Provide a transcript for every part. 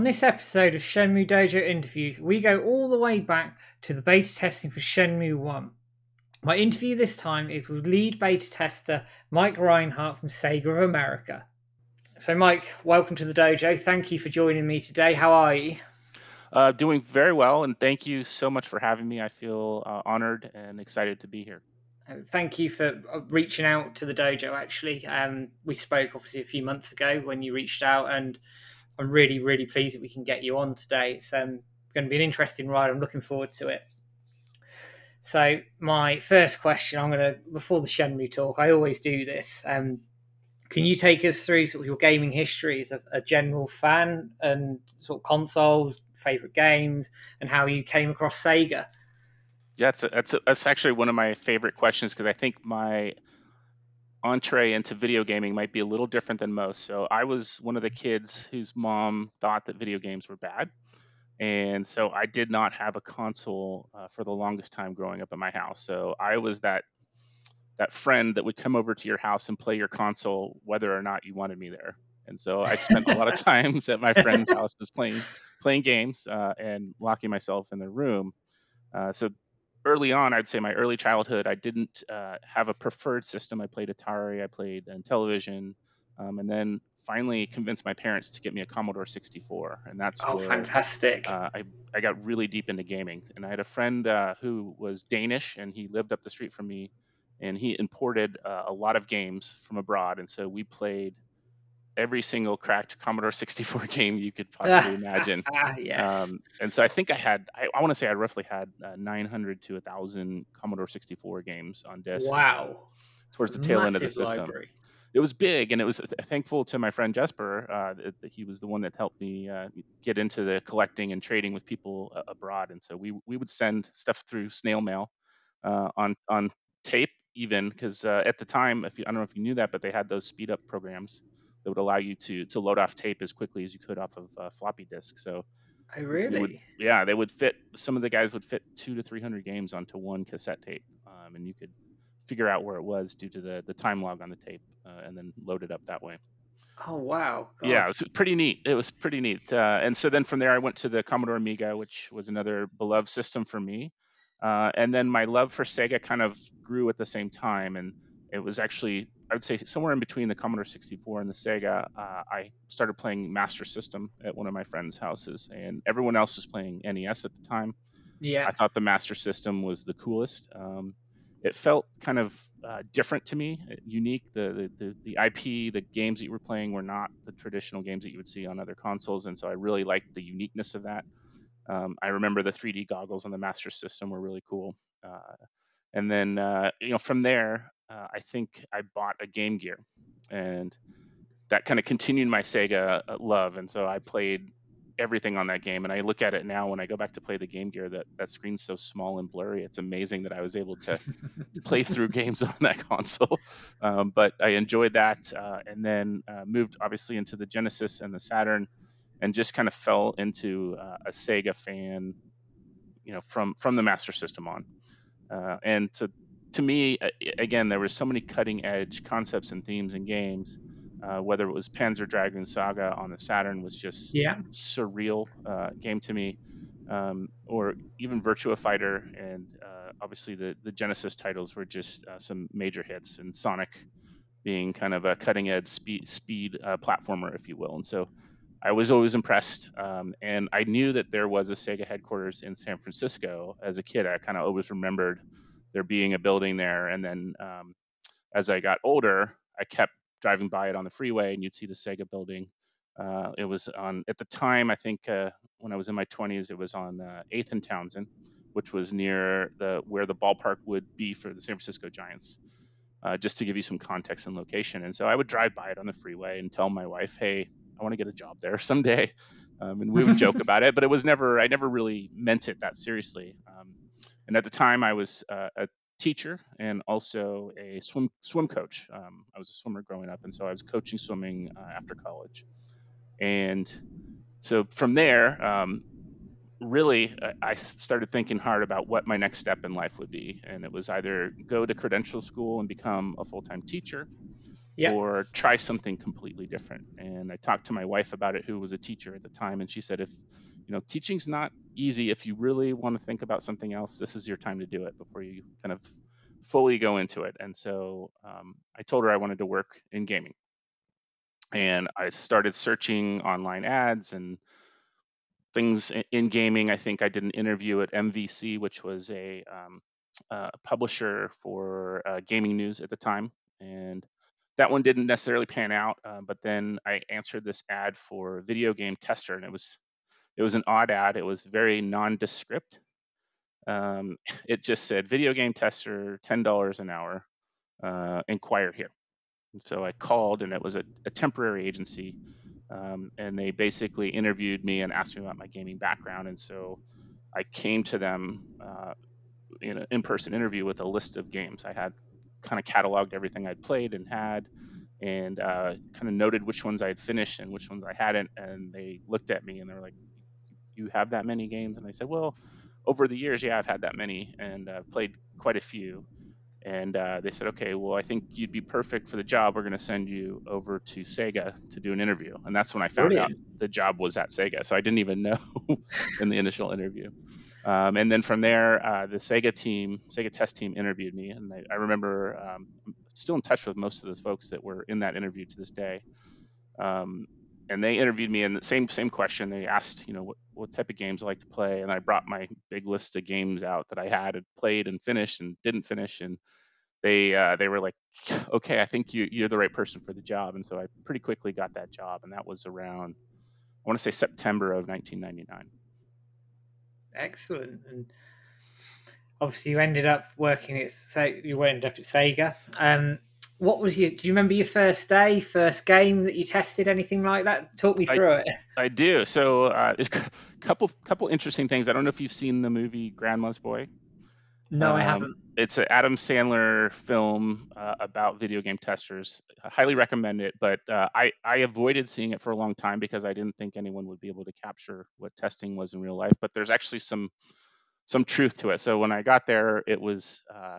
On this episode of Shenmue Dojo Interviews, we go all the way back to the beta testing for Shenmue 1. My interview this time is with lead beta tester Mike Reinhardt from Sega of America. So, Mike, welcome to the dojo. Thank you for joining me today. How are you? Uh, doing very well, and thank you so much for having me. I feel uh, honored and excited to be here. Uh, thank you for uh, reaching out to the dojo. Actually, um, we spoke obviously a few months ago when you reached out, and I'm really, really pleased that we can get you on today. It's um, going to be an interesting ride. I'm looking forward to it. So, my first question, I'm going to, before the Shenmue talk, I always do this. Um, can you take us through sort of your gaming history as a, a general fan and sort of consoles, favorite games, and how you came across Sega? Yeah, that's, a, a, that's actually one of my favorite questions because I think my entree into video gaming might be a little different than most. So I was one of the kids whose mom thought that video games were bad. And so I did not have a console uh, for the longest time growing up in my house. So I was that that friend that would come over to your house and play your console whether or not you wanted me there. And so I spent a lot of times at my friends' houses playing playing games uh, and locking myself in their room. Uh, so early on, I'd say my early childhood, I didn't uh, have a preferred system. I played Atari, I played Intellivision, um, and then finally convinced my parents to get me a Commodore 64. And that's oh, where, fantastic! Uh, I I got really deep into gaming. And I had a friend uh, who was Danish, and he lived up the street from me, and he imported uh, a lot of games from abroad, and so we played every single cracked Commodore 64 game you could possibly imagine. yes. Um, and so I think I had, I, I want to say I roughly had uh, 900 to 1,000 Commodore 64 games on disk. Wow. Towards the tail end of the system. Library. It was big, and it was th- thankful to my friend Jesper uh, that, that, he was the one that helped me uh, get into the collecting and trading with people uh, abroad. And so we we would send stuff through snail mail uh, on on tape, even because uh, at the time, if you, I don't know if you knew that, but they had those speed up programs that would allow you to to load off tape as quickly as you could off of uh, floppy disk. So, I really, would, yeah, they would fit. Some of the guys would fit two to three hundred games onto one cassette tape, um, and you could figure out where it was due to the the time log on the tape, uh, and then load it up that way. Oh wow! God. Yeah, it was pretty neat. It was pretty neat. Uh, and so then from there, I went to the Commodore Amiga, which was another beloved system for me. Uh, and then my love for Sega kind of grew at the same time, and it was actually I would say somewhere in between the Commodore 64 and the Sega, uh, I started playing Master System at one of my friends' houses, and everyone else was playing NES at the time. Yeah, I thought the Master System was the coolest. Um, it felt kind of uh, different to me, uh, unique. The, the, the the IP, the games that you were playing were not the traditional games that you would see on other consoles, and so I really liked the uniqueness of that. Um, I remember the 3D goggles on the Master System were really cool. Uh, and then uh, you know from there uh, I think I bought a Game Gear, and that kind of continued my Sega uh, love. And so I played everything on that game. And I look at it now when I go back to play the Game Gear, that that screen's so small and blurry. It's amazing that I was able to, to play through games on that console. Um, but I enjoyed that, uh, and then uh, moved obviously into the Genesis and the Saturn, and just kind of fell into uh, a Sega fan, you know, from from the Master System on. Uh, and so to me, again, there were so many cutting edge concepts and themes and games. Uh, whether it was Panzer Dragoon Saga on the Saturn was just yeah. surreal uh, game to me, um, or even Virtua Fighter, and uh, obviously the the Genesis titles were just uh, some major hits, and Sonic being kind of a cutting edge speed speed uh, platformer, if you will. And so I was always impressed, um, and I knew that there was a Sega headquarters in San Francisco as a kid. I kind of always remembered there being a building there. And then um, as I got older, I kept driving by it on the freeway, and you'd see the Sega building. Uh, it was on at the time. I think uh, when I was in my 20s, it was on uh, 8th and Townsend, which was near the where the ballpark would be for the San Francisco Giants. Uh, just to give you some context and location. And so I would drive by it on the freeway and tell my wife, "Hey, I want to get a job there someday," um, and we would joke about it. But it was never. I never really meant it that seriously. Um, and at the time, I was uh, a teacher and also a swim swim coach. Um, I was a swimmer growing up, and so I was coaching swimming uh, after college. And so from there, um, really, I started thinking hard about what my next step in life would be, and it was either go to credential school and become a full time teacher, yeah. or try something completely different. And I talked to my wife about it, who was a teacher at the time, and she said, if you know, teaching's not easy. If you really want to think about something else, this is your time to do it before you kind of fully go into it. And so um, I told her I wanted to work in gaming, and I started searching online ads and things in gaming. I think I did an interview at MVC, which was a um, uh, publisher for uh, gaming news at the time, and that one didn't necessarily pan out. Uh, but then I answered this ad for video game tester, and it was it was an odd ad. It was very nondescript. Um, it just said video game tester, ten dollars an hour. Uh, inquire here. And so I called, and it was a, a temporary agency, um, and they basically interviewed me and asked me about my gaming background. And so I came to them uh, in an in-person interview with a list of games. I had kind of cataloged everything I'd played and had, and uh, kind of noted which ones I had finished and which ones I hadn't. And they looked at me and they were like, "You have that many games?" And I said, "Well, over the years, yeah, I've had that many, and I've played quite a few." And uh, they said, "Okay, well, I think you'd be perfect for the job. We're going to send you over to Sega to do an interview." And that's when I found Brilliant. out the job was at Sega. So I didn't even know in the initial interview. Um, and then from there, uh, the Sega team, Sega test team interviewed me. And I, I remember um, still in touch with most of those folks that were in that interview to this day. Um, and they interviewed me and the same same question. They asked, you know, what, what type of games I like to play, and I brought my big list of games out that I had and played and finished and didn't finish, and they uh, they were like, okay, I think you you're the right person for the job, and so I pretty quickly got that job, and that was around I want to say September of 1999. Excellent. And obviously, you ended up working at Se- you ended up at Sega. Um, what was your? Do you remember your first day, first game that you tested, anything like that? Talk me I- through it. I do. So, uh, a couple couple interesting things. I don't know if you've seen the movie Grandma's Boy. No, I Um, haven't. It's an Adam Sandler film uh, about video game testers. I highly recommend it, but uh, I I avoided seeing it for a long time because I didn't think anyone would be able to capture what testing was in real life. But there's actually some some truth to it. So when I got there, it was uh,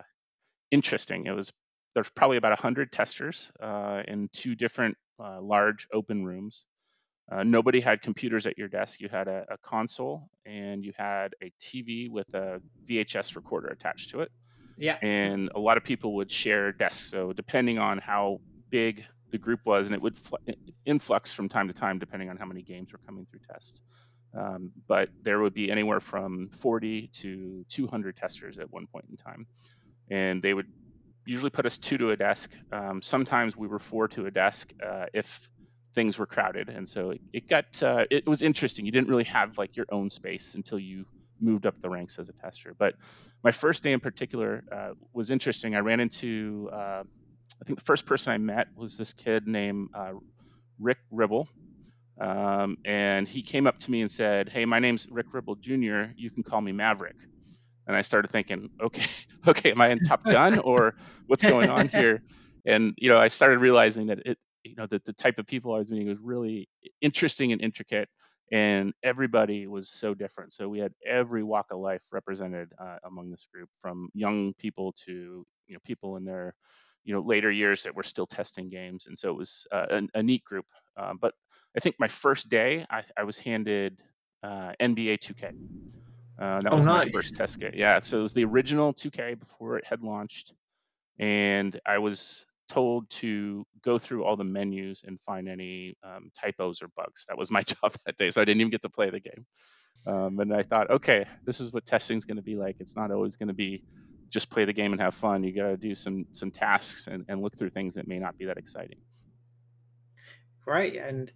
interesting. It was there's probably about hundred testers uh, in two different uh, large open rooms. Uh, nobody had computers at your desk. You had a, a console and you had a TV with a VHS recorder attached to it. Yeah. And a lot of people would share desks. So depending on how big the group was, and it would fl- influx from time to time depending on how many games were coming through tests. Um, but there would be anywhere from 40 to 200 testers at one point in time, and they would usually put us two to a desk. Um, sometimes we were four to a desk uh, if things were crowded, and so it, it got uh, it was interesting. You didn't really have like your own space until you moved up the ranks as a tester. But my first day in particular uh, was interesting. I ran into uh, I think the first person I met was this kid named uh, Rick Ribble. Um, and he came up to me and said, "Hey, my name's Rick Ribble Jr. You can call me Maverick." And I started thinking, "Okay, okay, am I in Top Gun or what's going on here?" And you know, I started realizing that it, you know, that the type of people I was meeting was really interesting and intricate, and everybody was so different. So we had every walk of life represented uh, among this group, from young people to you know people in their you know later years that were still testing games, and so it was uh, a, a neat group. Um, but I think my first day, I, I was handed uh, NBA 2K. Uh, that Oh, was my first test kit. Yeah, so it was the original 2K before it had launched, and I was told to go through all the menus and find any um, typos or bugs. That was my job that day, so I didn't even get to play the game. Um, and I thought, okay, this is what testing's going to be like. It's not always going to be just play the game and have fun. You got to do some some tasks and, and look through things that may not be that exciting. Great. And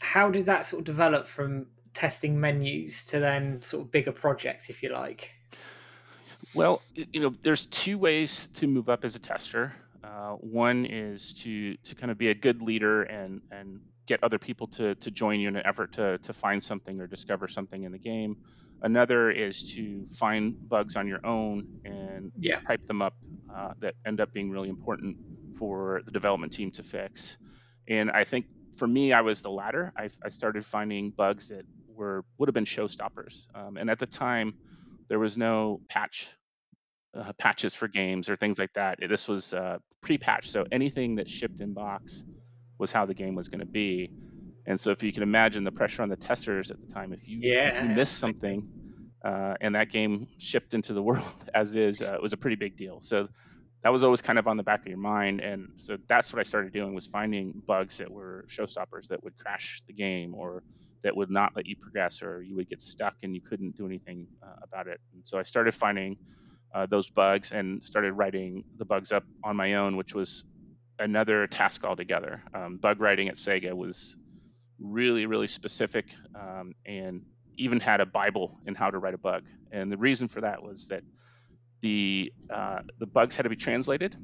how did that sort of develop from testing menus to then sort of bigger projects, if you like? Well, you know, there's two ways to move up as a tester. Uh, one is to to kind of be a good leader and and get other people to to join you in an effort to to find something or discover something in the game. Another is to find bugs on your own and Yeah. type them up uh, that end up being really important for the development team to fix. And I think for me, I was the latter. I, I started finding bugs that were would have been showstoppers. Um, and at the time, there was no patch uh, patches for games or things like that. This was uh, pre-patched, so anything that shipped in box was how the game was going to be. And so, if you can imagine the pressure on the testers at the time, if you, yeah, if you missed something uh, and that game shipped into the world as is, uh, it was a pretty big deal. So that was always kind of on the back of your mind, and so that's what I started doing was finding bugs that were showstoppers that would crash the game or that would not let you progress or you would get stuck and you couldn't do anything uh, about it. And so I started finding uh, those bugs and started writing the bugs up on my own, which was another task altogether. Um, bug writing at Sega was really, really specific um, and even had a Bible in how to write a bug. And the reason for that was that the uh, the bugs had to be translated,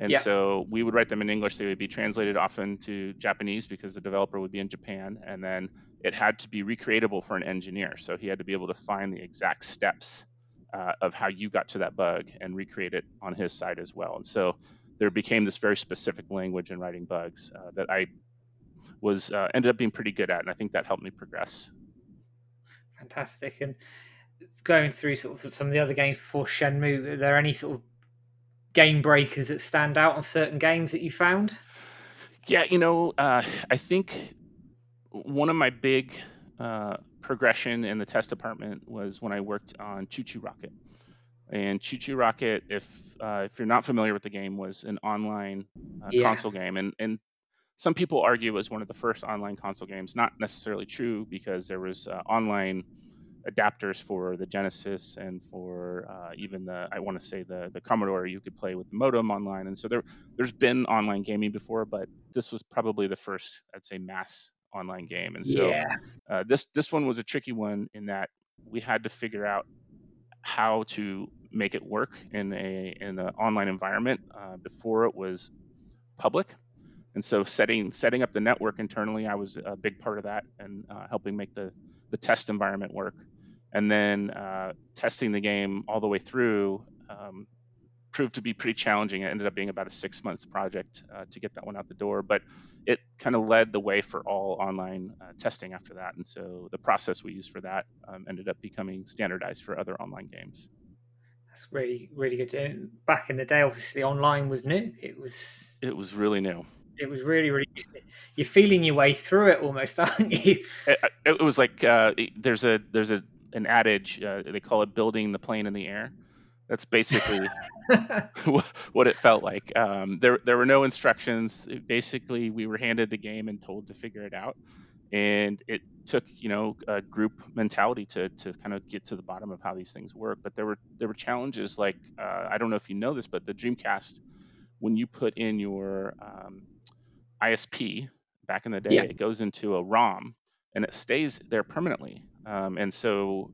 and yeah. so we would write them in English. They would be translated often to Japanese because the developer would be in Japan, and then it had to be recreatable for an engineer. So he had to be able to find the exact steps uh, of how you got to that bug and recreate it on his side as well. And so there became this very specific language in writing bugs uh, that I was uh, ended up being pretty good at, and I think that helped me progress. Fantastic. And going through sort of some of the other games before Shenmue, are there any sort of game breakers that stand out on certain games that you found? Yeah, you know, uh, I think one of my big uh, progression in the test department was when I worked on ChuChu Rocket. And ChuChu Rocket, if uh, if you're not familiar with the game, was an online uh, yeah. console game, and and some people argue it was one of the first online console games. Not necessarily true because there was uh, online adapters for the Genesis and for uh, even the I want to say the the Commodore. You could play with the modem online, and so there there's been online gaming before, but this was probably the first I'd say mass online game. And so yeah. uh, this this one was a tricky one in that we had to figure out how to make it work in a in an online environment uh, before it was public. And so setting setting up the network internally, I was a big part of that and uh, helping make the the test environment work. And then uh, testing the game all the way through um, proved to be pretty challenging. It ended up being about a six months project uh, to get that one out the door, but it kind of led the way for all online uh, testing after that. And so the process we used for that um, ended up becoming standardized for other online games. That's really, really good. back in the day, obviously, online was new. It was. It was really new. It was really, really. You're feeling your way through it almost, aren't you? It, it was like uh, there's a there's a an adage uh, they call it building the plane in the air that's basically what it felt like. Um, there, there were no instructions. Basically, we were handed the game and told to figure it out, and it took, you know, a group mentality to to kind of get to the bottom of how these things work. But there were there were challenges like uh, I don't know if you know this, but the Dreamcast, when you put in your um, ISP back in the day, yeah. it goes into a ROM and it stays there permanently. Um, and so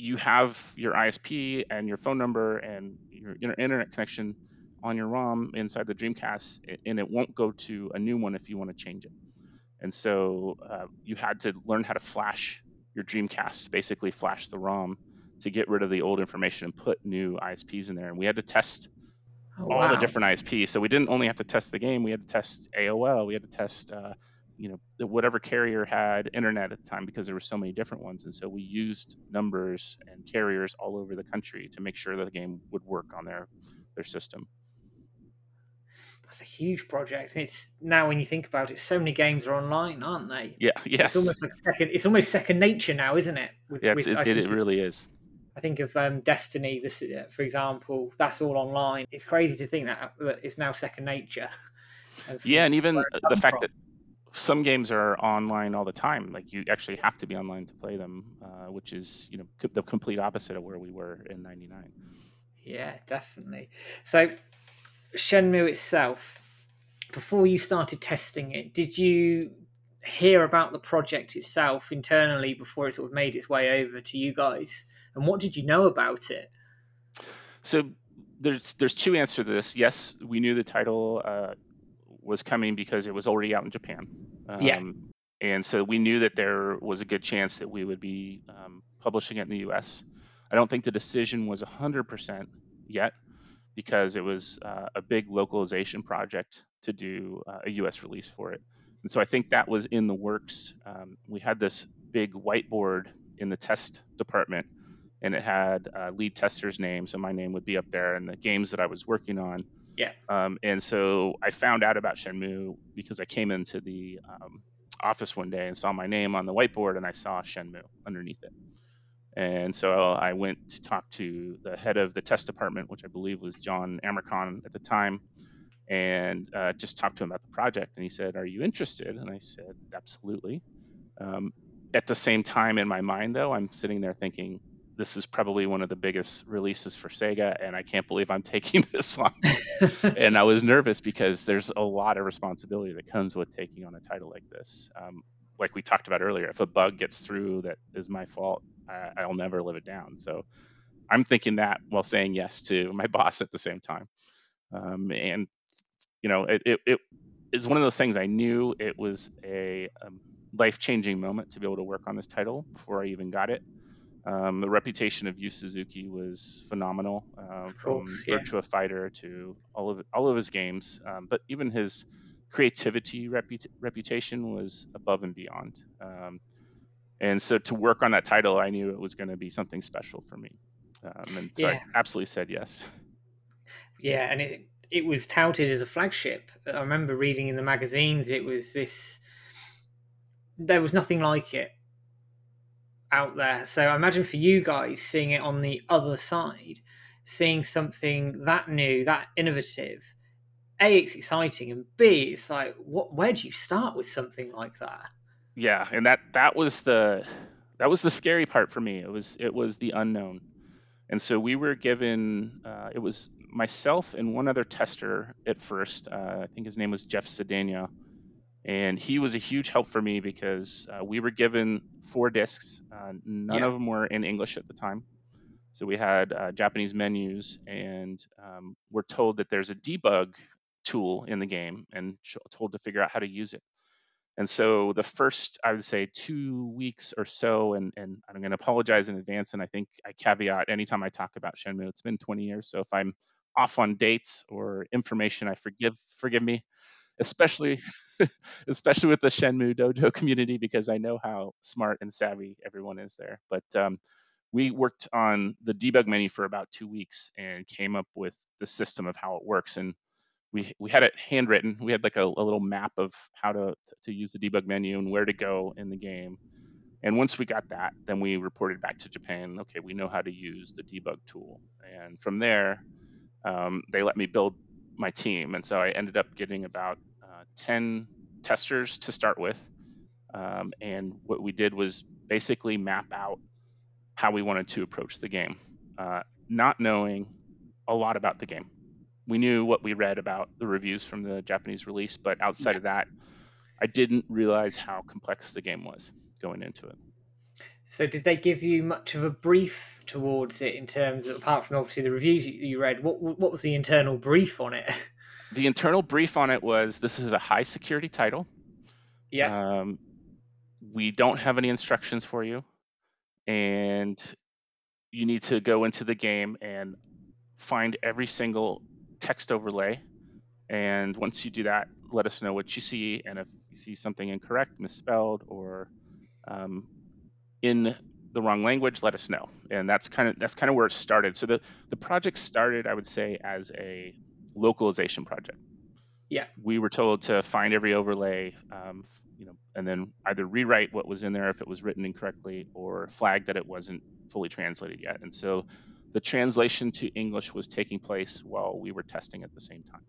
you have your ISP and your phone number and your internet connection on your ROM inside the Dreamcast, and it won't go to a new one if you want to change it. And so uh, you had to learn how to flash your Dreamcast, basically flash the ROM to get rid of the old information and put new ISPs in there. And we had to test oh, all wow. the different ISPs. So we didn't only have to test the game, we had to test AOL, we had to test uh, you know whatever carrier had internet at the time because there were so many different ones and so we used numbers and carriers all over the country to make sure that the game would work on their their system that's a huge project it's now when you think about it so many games are online aren't they yeah yes it's almost like second it's almost second nature now isn't it with, yeah, with, it, it, it really is I think of um, Destiny, this, uh, for example. That's all online. It's crazy to think that, that it's now second nature. yeah, and even the fact from. that some games are online all the time. Like you actually have to be online to play them, uh, which is you know the complete opposite of where we were in '99. Yeah, definitely. So Shenmue itself, before you started testing it, did you hear about the project itself internally before it sort of made its way over to you guys? And what did you know about it? So there's there's two answers to this. Yes, we knew the title. Uh, was coming because it was already out in Japan. Um, yeah. And so we knew that there was a good chance that we would be um, publishing it in the US. I don't think the decision was 100% yet because it was uh, a big localization project to do uh, a US release for it. And so I think that was in the works. Um, we had this big whiteboard in the test department and it had uh, lead tester's names, so my name would be up there, and the games that I was working on. Yeah. Um, and so I found out about Shenmue because I came into the um, office one day and saw my name on the whiteboard, and I saw Shenmue underneath it. And so I went to talk to the head of the test department, which I believe was John Amercon at the time, and uh, just talked to him about the project. And he said, "Are you interested?" And I said, "Absolutely." Um, at the same time, in my mind, though, I'm sitting there thinking, this is probably one of the biggest releases for Sega, and I can't believe I'm taking this long. and I was nervous because there's a lot of responsibility that comes with taking on a title like this. Um, like we talked about earlier, if a bug gets through that is my fault, I, will never live it down. So I'm thinking that while saying yes to my boss at the same time. Um, and you know, it, it, it is one of those things I knew it was a um, life changing moment to be able to work on this title before I even got it. Um, the reputation of Yu Suzuki was phenomenal, uh, from yeah. Virtua Fighter to all of all of his games. Um, but even his creativity repu- reputation was above and beyond. Um, and so to work on that title, I knew it was going to be something special for me, um, and so yeah. I absolutely said yes. Yeah, and it it was touted as a flagship. I remember reading in the magazines it was this. There was nothing like it out there. So I imagine for you guys seeing it on the other side, seeing something that new, that innovative, a it's exciting, and b it's like, what? Where do you start with something like that? Yeah, and that that was the that was the scary part for me. It was it was the unknown, and so we were given. Uh, it was myself and one other tester at first. Uh, I think his name was Jeff Sedania and he was a huge help for me because uh, we were given four discs. Uh, none yeah. of them were in English at the time, so we had uh, Japanese menus, and um, we're told that there's a debug tool in the game, and told to figure out how to use it. And so the first, I would say, two weeks or so, and, and I'm going to apologize in advance, and I think I caveat anytime I talk about Shenmue, it's been 20 years, so if I'm off on dates or information, I forgive forgive me especially especially with the Shenmue Dojo community because I know how smart and savvy everyone is there. But um, we worked on the debug menu for about two weeks and came up with the system of how it works. And we we had it handwritten. We had like a, a little map of how to to use the debug menu and where to go in the game. And once we got that, then we reported back to Japan. Okay, we know how to use the debug tool. And from there, um, they let me build my team. And so I ended up getting about 10 testers to start with. Um, and what we did was basically map out how we wanted to approach the game, uh, not knowing a lot about the game. We knew what we read about the reviews from the Japanese release, but outside yeah. of that, I didn't realize how complex the game was going into it. So, did they give you much of a brief towards it in terms of, apart from obviously the reviews you read, what what was the internal brief on it? the internal brief on it was this is a high security title. Yeah. Um, we don't have any instructions for you, and you need to go into the game and find every single text overlay. And once you do that, let us know what you see, and if you see something incorrect, misspelled, or um, in the wrong language, let us know. And that's kind of that's kind of where it started. So the the project started, I would say, as a localization project. Yeah. We were told to find every overlay, um, you know, and then either rewrite what was in there if it was written incorrectly, or flag that it wasn't fully translated yet. And so, the translation to English was taking place while we were testing at the same time.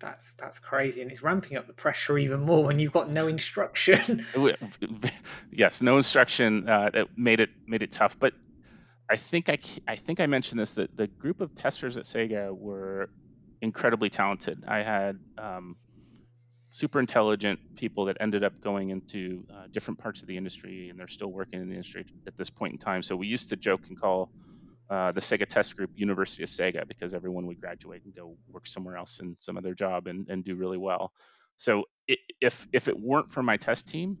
That's that's crazy, and it's ramping up the pressure even more when you've got no instruction. yes, no instruction. Uh, that made it made it tough, but I think I, I think I mentioned this that the group of testers at Sega were incredibly talented. I had um, super intelligent people that ended up going into uh, different parts of the industry, and they're still working in the industry at this point in time. So we used to joke and call uh, the Sega test group University of Sega because everyone would graduate and go work somewhere else in some other job and, and do really well. So it, if if it weren't for my test team,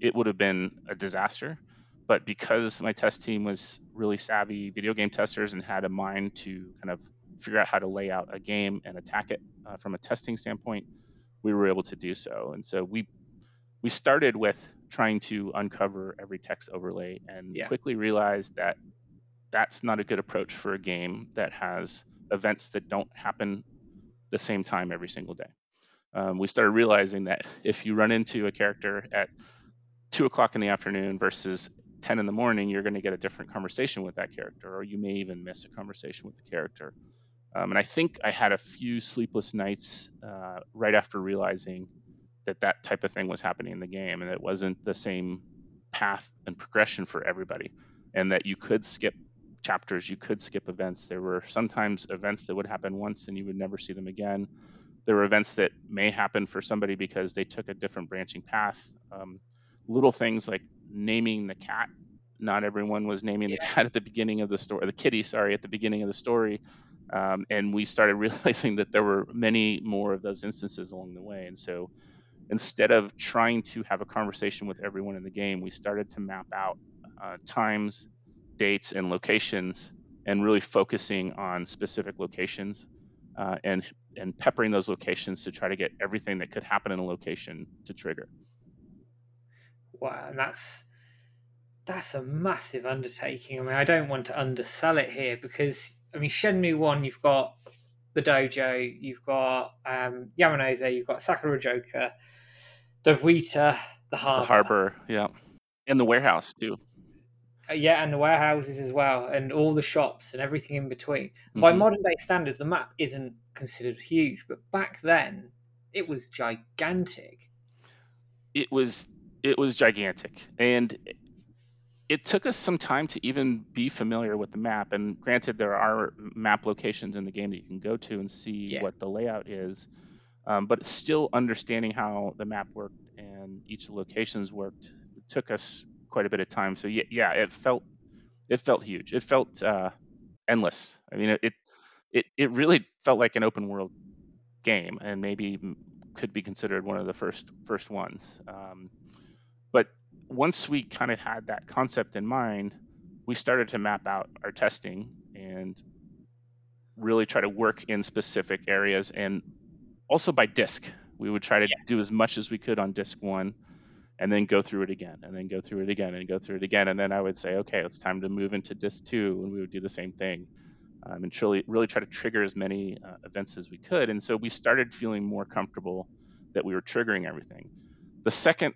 it would have been a disaster. But because my test team was really savvy video game testers and had a mind to kind of figure out how to lay out a game and attack it uh, from a testing standpoint, we were able to do so. And so we we started with trying to uncover every text overlay and yeah. quickly realized that that's not a good approach for a game that has events that don't happen the same time every single day. Um, we started realizing that if you run into a character at two o'clock in the afternoon versus 10 in the morning, you're going to get a different conversation with that character, or you may even miss a conversation with the character. Um, and I think I had a few sleepless nights uh, right after realizing that that type of thing was happening in the game and it wasn't the same path and progression for everybody, and that you could skip chapters, you could skip events. There were sometimes events that would happen once and you would never see them again. There were events that may happen for somebody because they took a different branching path. Um, little things like naming the cat. Not everyone was naming the cat at the beginning of the story, the kitty, sorry, at the beginning of the story. Um, and we started realizing that there were many more of those instances along the way. And so instead of trying to have a conversation with everyone in the game, we started to map out uh, times, dates, and locations, and really focusing on specific locations uh, and and peppering those locations to try to get everything that could happen in a location to trigger. Wow, and that's that's a massive undertaking. I mean, I don't want to undersell it here because I mean, Shenmue One, you've got the dojo, you've got um, Yamanose, you've got Sakuragaoka, Dobuita, the harbor, the harbor, yeah, and the warehouse too. Uh, yeah, and the warehouses as well, and all the shops and everything in between. Mm-hmm. By modern day standards, the map isn't considered huge, but back then it was gigantic. It was it was gigantic, and it took us some time to even be familiar with the map. And granted, there are map locations in the game that you can go to and see yeah. what the layout is. Um, but still understanding how the map worked and each of the locations worked took us quite a bit of time. So yeah, yeah it felt it felt huge. It felt uh, endless. I mean, it it it really felt like an open world game, and maybe could be considered one of the first first ones. Um, once we kind of had that concept in mind, we started to map out our testing and really try to work in specific areas and also by disk. We would try to yeah. do as much as we could on disk one and then go through it again and then go through it again and go through it again. And then I would say, okay, it's time to move into disk two. And we would do the same thing um, and truly, really try to trigger as many uh, events as we could. And so we started feeling more comfortable that we were triggering everything. The second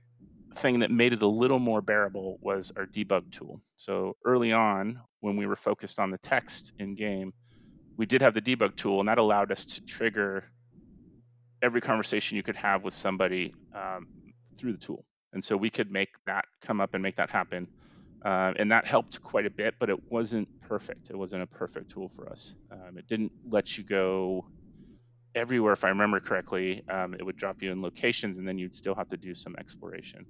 thing that made it a little more bearable was our debug tool. So early on, when we were focused on the text in game, we did have the debug tool, and that allowed us to trigger every conversation you could have with somebody um, through the tool. And so we could make that come up and make that happen. Uh, and that helped quite a bit, but it wasn't perfect. It wasn't a perfect tool for us. Um, it didn't let you go everywhere, if I remember correctly, um, it would drop you in locations, and then you'd still have to do some exploration.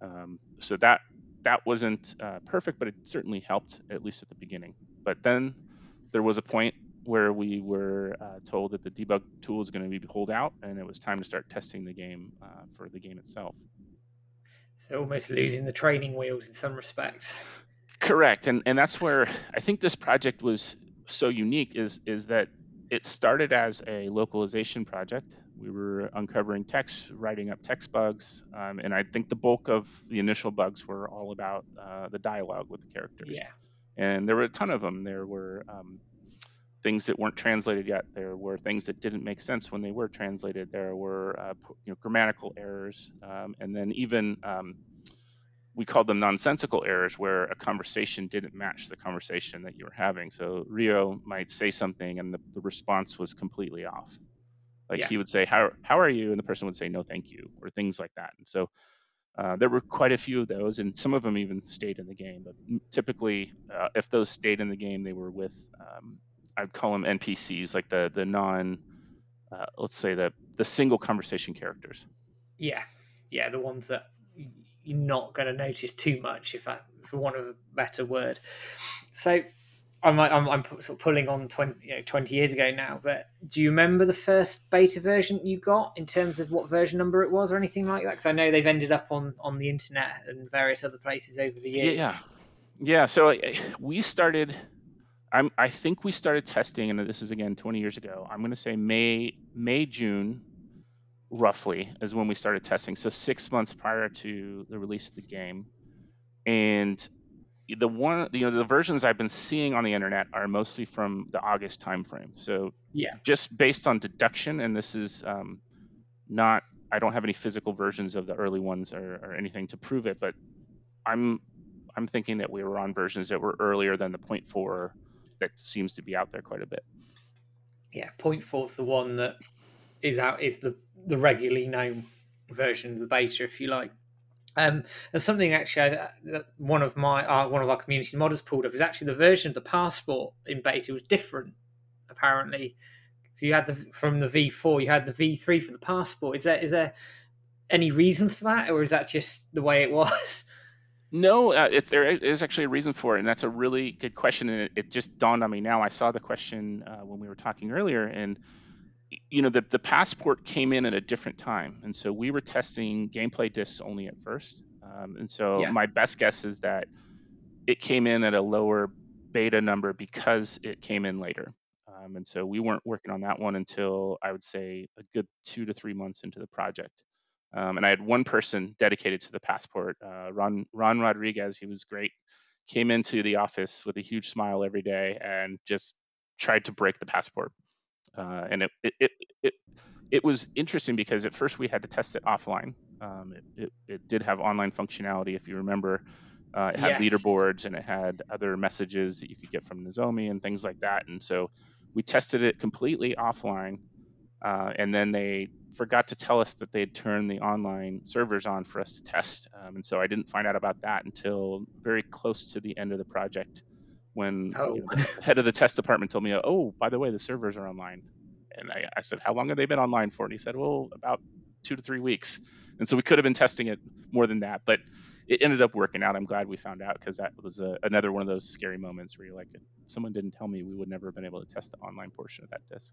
Um, so that that wasn't uh, perfect, but it certainly helped at least at the beginning. But then there was a point where we were uh, told that the debug tool is going to be pulled out, and it was time to start testing the game uh, for the game itself. So almost losing the training wheels in some respects. Correct, and and that's where I think this project was so unique is is that it started as a localization project. We were uncovering text, writing up text bugs, um, and I think the bulk of the initial bugs were all about uh, the dialogue with the characters. Yeah. And there were a ton of them. There were um, things that weren't translated yet. There were things that didn't make sense when they were translated. There were uh, you know, grammatical errors, um, and then even um, we called them nonsensical errors where a conversation didn't match the conversation that you were having. So Ryo might say something and the, the response was completely off. Like yeah. he would say, how, how are you? And the person would say, no, thank you, or things like that. And so uh, there were quite a few of those, and some of them even stayed in the game. But typically, uh, if those stayed in the game, they were with, um, I'd call them NPCs, like the, the non, uh, let's say the, the single conversation characters. Yeah. Yeah. The ones that you're not going to notice too much, if I, for want of a better word. So I'm, I'm, I'm sort of pulling on 20, you know, 20 years ago now, but do you remember the first beta version you got in terms of what version number it was or anything like that? Because I know they've ended up on, on the internet and various other places over the years. Yeah. Yeah. So we started, I'm, I think we started testing, and this is again 20 years ago. I'm going to say May, May, June roughly is when we started testing. So six months prior to the release of the game, and the one you know the versions I've been seeing on the internet are mostly from the August timeframe. So yeah, just based on deduction, and this is um, not I don't have any physical versions of the early ones or, or anything to prove it, but I'm I'm thinking that we were on versions that were earlier than the 0.4 that seems to be out there quite a bit. Yeah, 0.4 is the one that is out is the the regularly known version of the beta, if you like. Um, and something actually I, that one of my uh, one of our community modders pulled up is actually the version of the passport in beta was different. Apparently, so you had the from the V4, you had the V3 for the passport. Is there is there any reason for that, or is that just the way it was? No, uh, it, there is actually a reason for it, and that's a really good question. And it, it just dawned on me now. I saw the question uh, when we were talking earlier, and you know the the passport came in at a different time, and so we were testing gameplay discs only at first. Um, and so yeah. my best guess is that it came in at a lower beta number because it came in later. Um, and so we weren't working on that one until I would say a good two to three months into the project. Um, and I had one person dedicated to the passport, uh, Ron Ron Rodriguez. He was great. Came into the office with a huge smile every day and just tried to break the passport. Uh, and it, it, it it it was interesting because at first we had to test it offline. Um, it, it, it, did have online functionality, if you remember. Uh, it had yes. leaderboards and it had other messages that you could get from Nozomi and things like that. And so we tested it completely offline, uh, and then they forgot to tell us that they had turned the online servers on for us to test. Um, and so I didn't find out about that until very close to the end of the project when oh. you know, the head of the test department told me, oh, by the way, the servers are online. And I, I, said, how long have they been online for? And he said, well, about two to three weeks. And so we could have been testing it more than that, but it ended up working out. I'm glad we found out because that was a, another one of those scary moments where you're like, if someone didn't tell me, we would never have been able to test the online portion of that disk.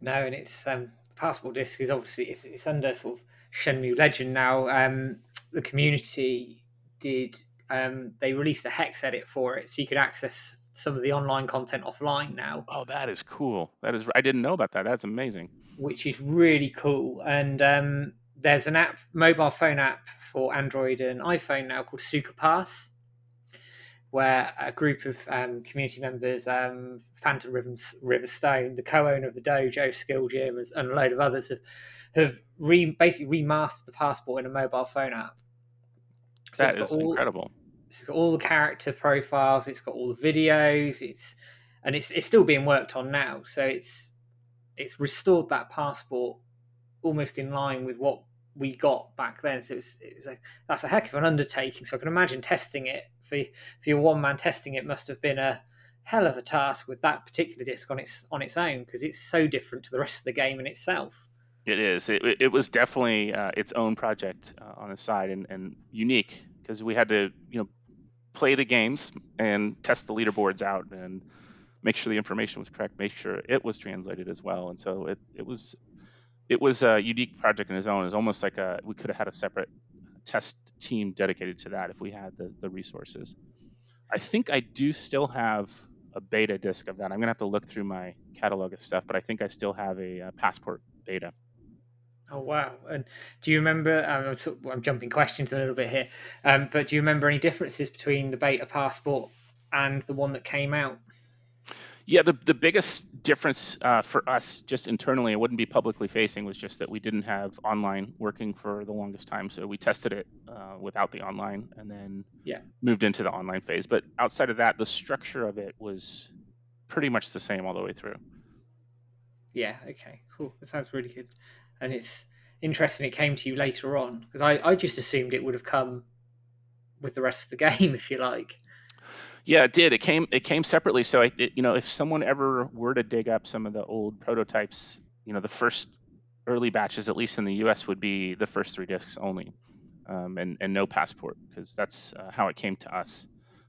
No, and it's um, passport disc is obviously it's, it's under sort of Shenmue legend now. Um, the community did um, they released a hex edit for it, so you could access some of the online content offline now. Oh, that is cool. That is I didn't know about that. That's amazing. Which is really cool. And um, there's an app, mobile phone app for Android and iPhone now called Suka Pass where a group of um, community members, um, Phantom Rivers, River Stone, the co-owner of the dojo, Skill Gym, and a load of others have have re- basically remastered the passport in a mobile phone app. So that is all, incredible. It's got all the character profiles. It's got all the videos. It's and it's it's still being worked on now. So it's it's restored that passport almost in line with what we got back then. So it was, it was a, that's a heck of an undertaking. So I can imagine testing it for for your one man testing it must have been a hell of a task with that particular disc on its on its own because it's so different to the rest of the game in itself. It is. It, it was definitely uh, its own project uh, on the side and, and unique because we had to you know play the games and test the leaderboards out and make sure the information was correct, make sure it was translated as well. And so it, it was it was a unique project in its own. It was almost like a we could have had a separate test team dedicated to that if we had the, the resources. I think I do still have a beta disk of that. I'm gonna have to look through my catalog of stuff, but I think I still have a, a passport beta. Oh wow! And do you remember? Um, I'm jumping questions a little bit here, um, but do you remember any differences between the beta passport and the one that came out? Yeah, the, the biggest difference uh, for us just internally, it wouldn't be publicly facing, was just that we didn't have online working for the longest time. So we tested it uh, without the online and then yeah. moved into the online phase. But outside of that, the structure of it was pretty much the same all the way through. Yeah, okay, cool. That sounds really good. And it's interesting it came to you later on because I, I just assumed it would have come with the rest of the game, if you like. Yeah, it did. It came it came separately. So I, it, you know, if someone ever were to dig up some of the old prototypes, you know, the first early batches, at least in the U.S., would be the first three discs only, um, and and no passport because that's uh, how it came to us.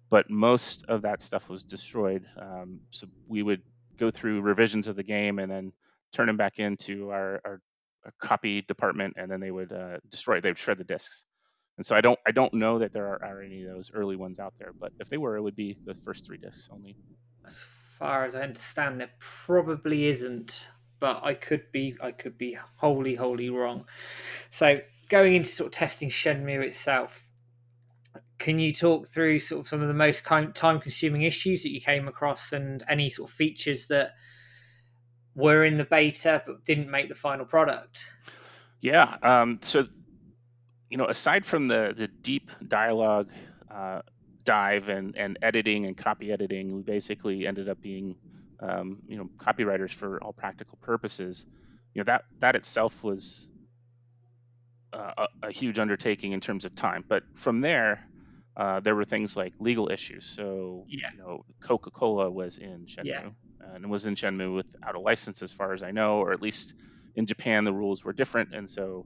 But most of that stuff was destroyed. Um, so we would go through revisions of the game and then turn them back into our, our, our copy department, and then they would uh, destroy. They would shred the discs. And so I don't I don't know that there are, are, any of those early ones out there, but if they were, it would be the first three discs only. As far as I understand, there probably isn't, but I could be I could be wholly wholly wrong. So going into sort of testing Shenmue itself, Can you talk through sort of some of the most time-consuming issues that you came across, and any sort of features that were in the beta but didn't make the final product? Yeah. Um, so, you know, aside from the the deep dialogue uh, dive and and editing and copy editing, we basically ended up being, um, you know, copywriters for all practical purposes. You know that that itself was uh, a, a, huge undertaking in terms of time. But from there, uh, there were things like legal issues. So, yeah. you know, Coca-Cola was in Shenmue yeah. and was in Shenmue without a license, as far as I know, or at least in Japan the rules were different, and so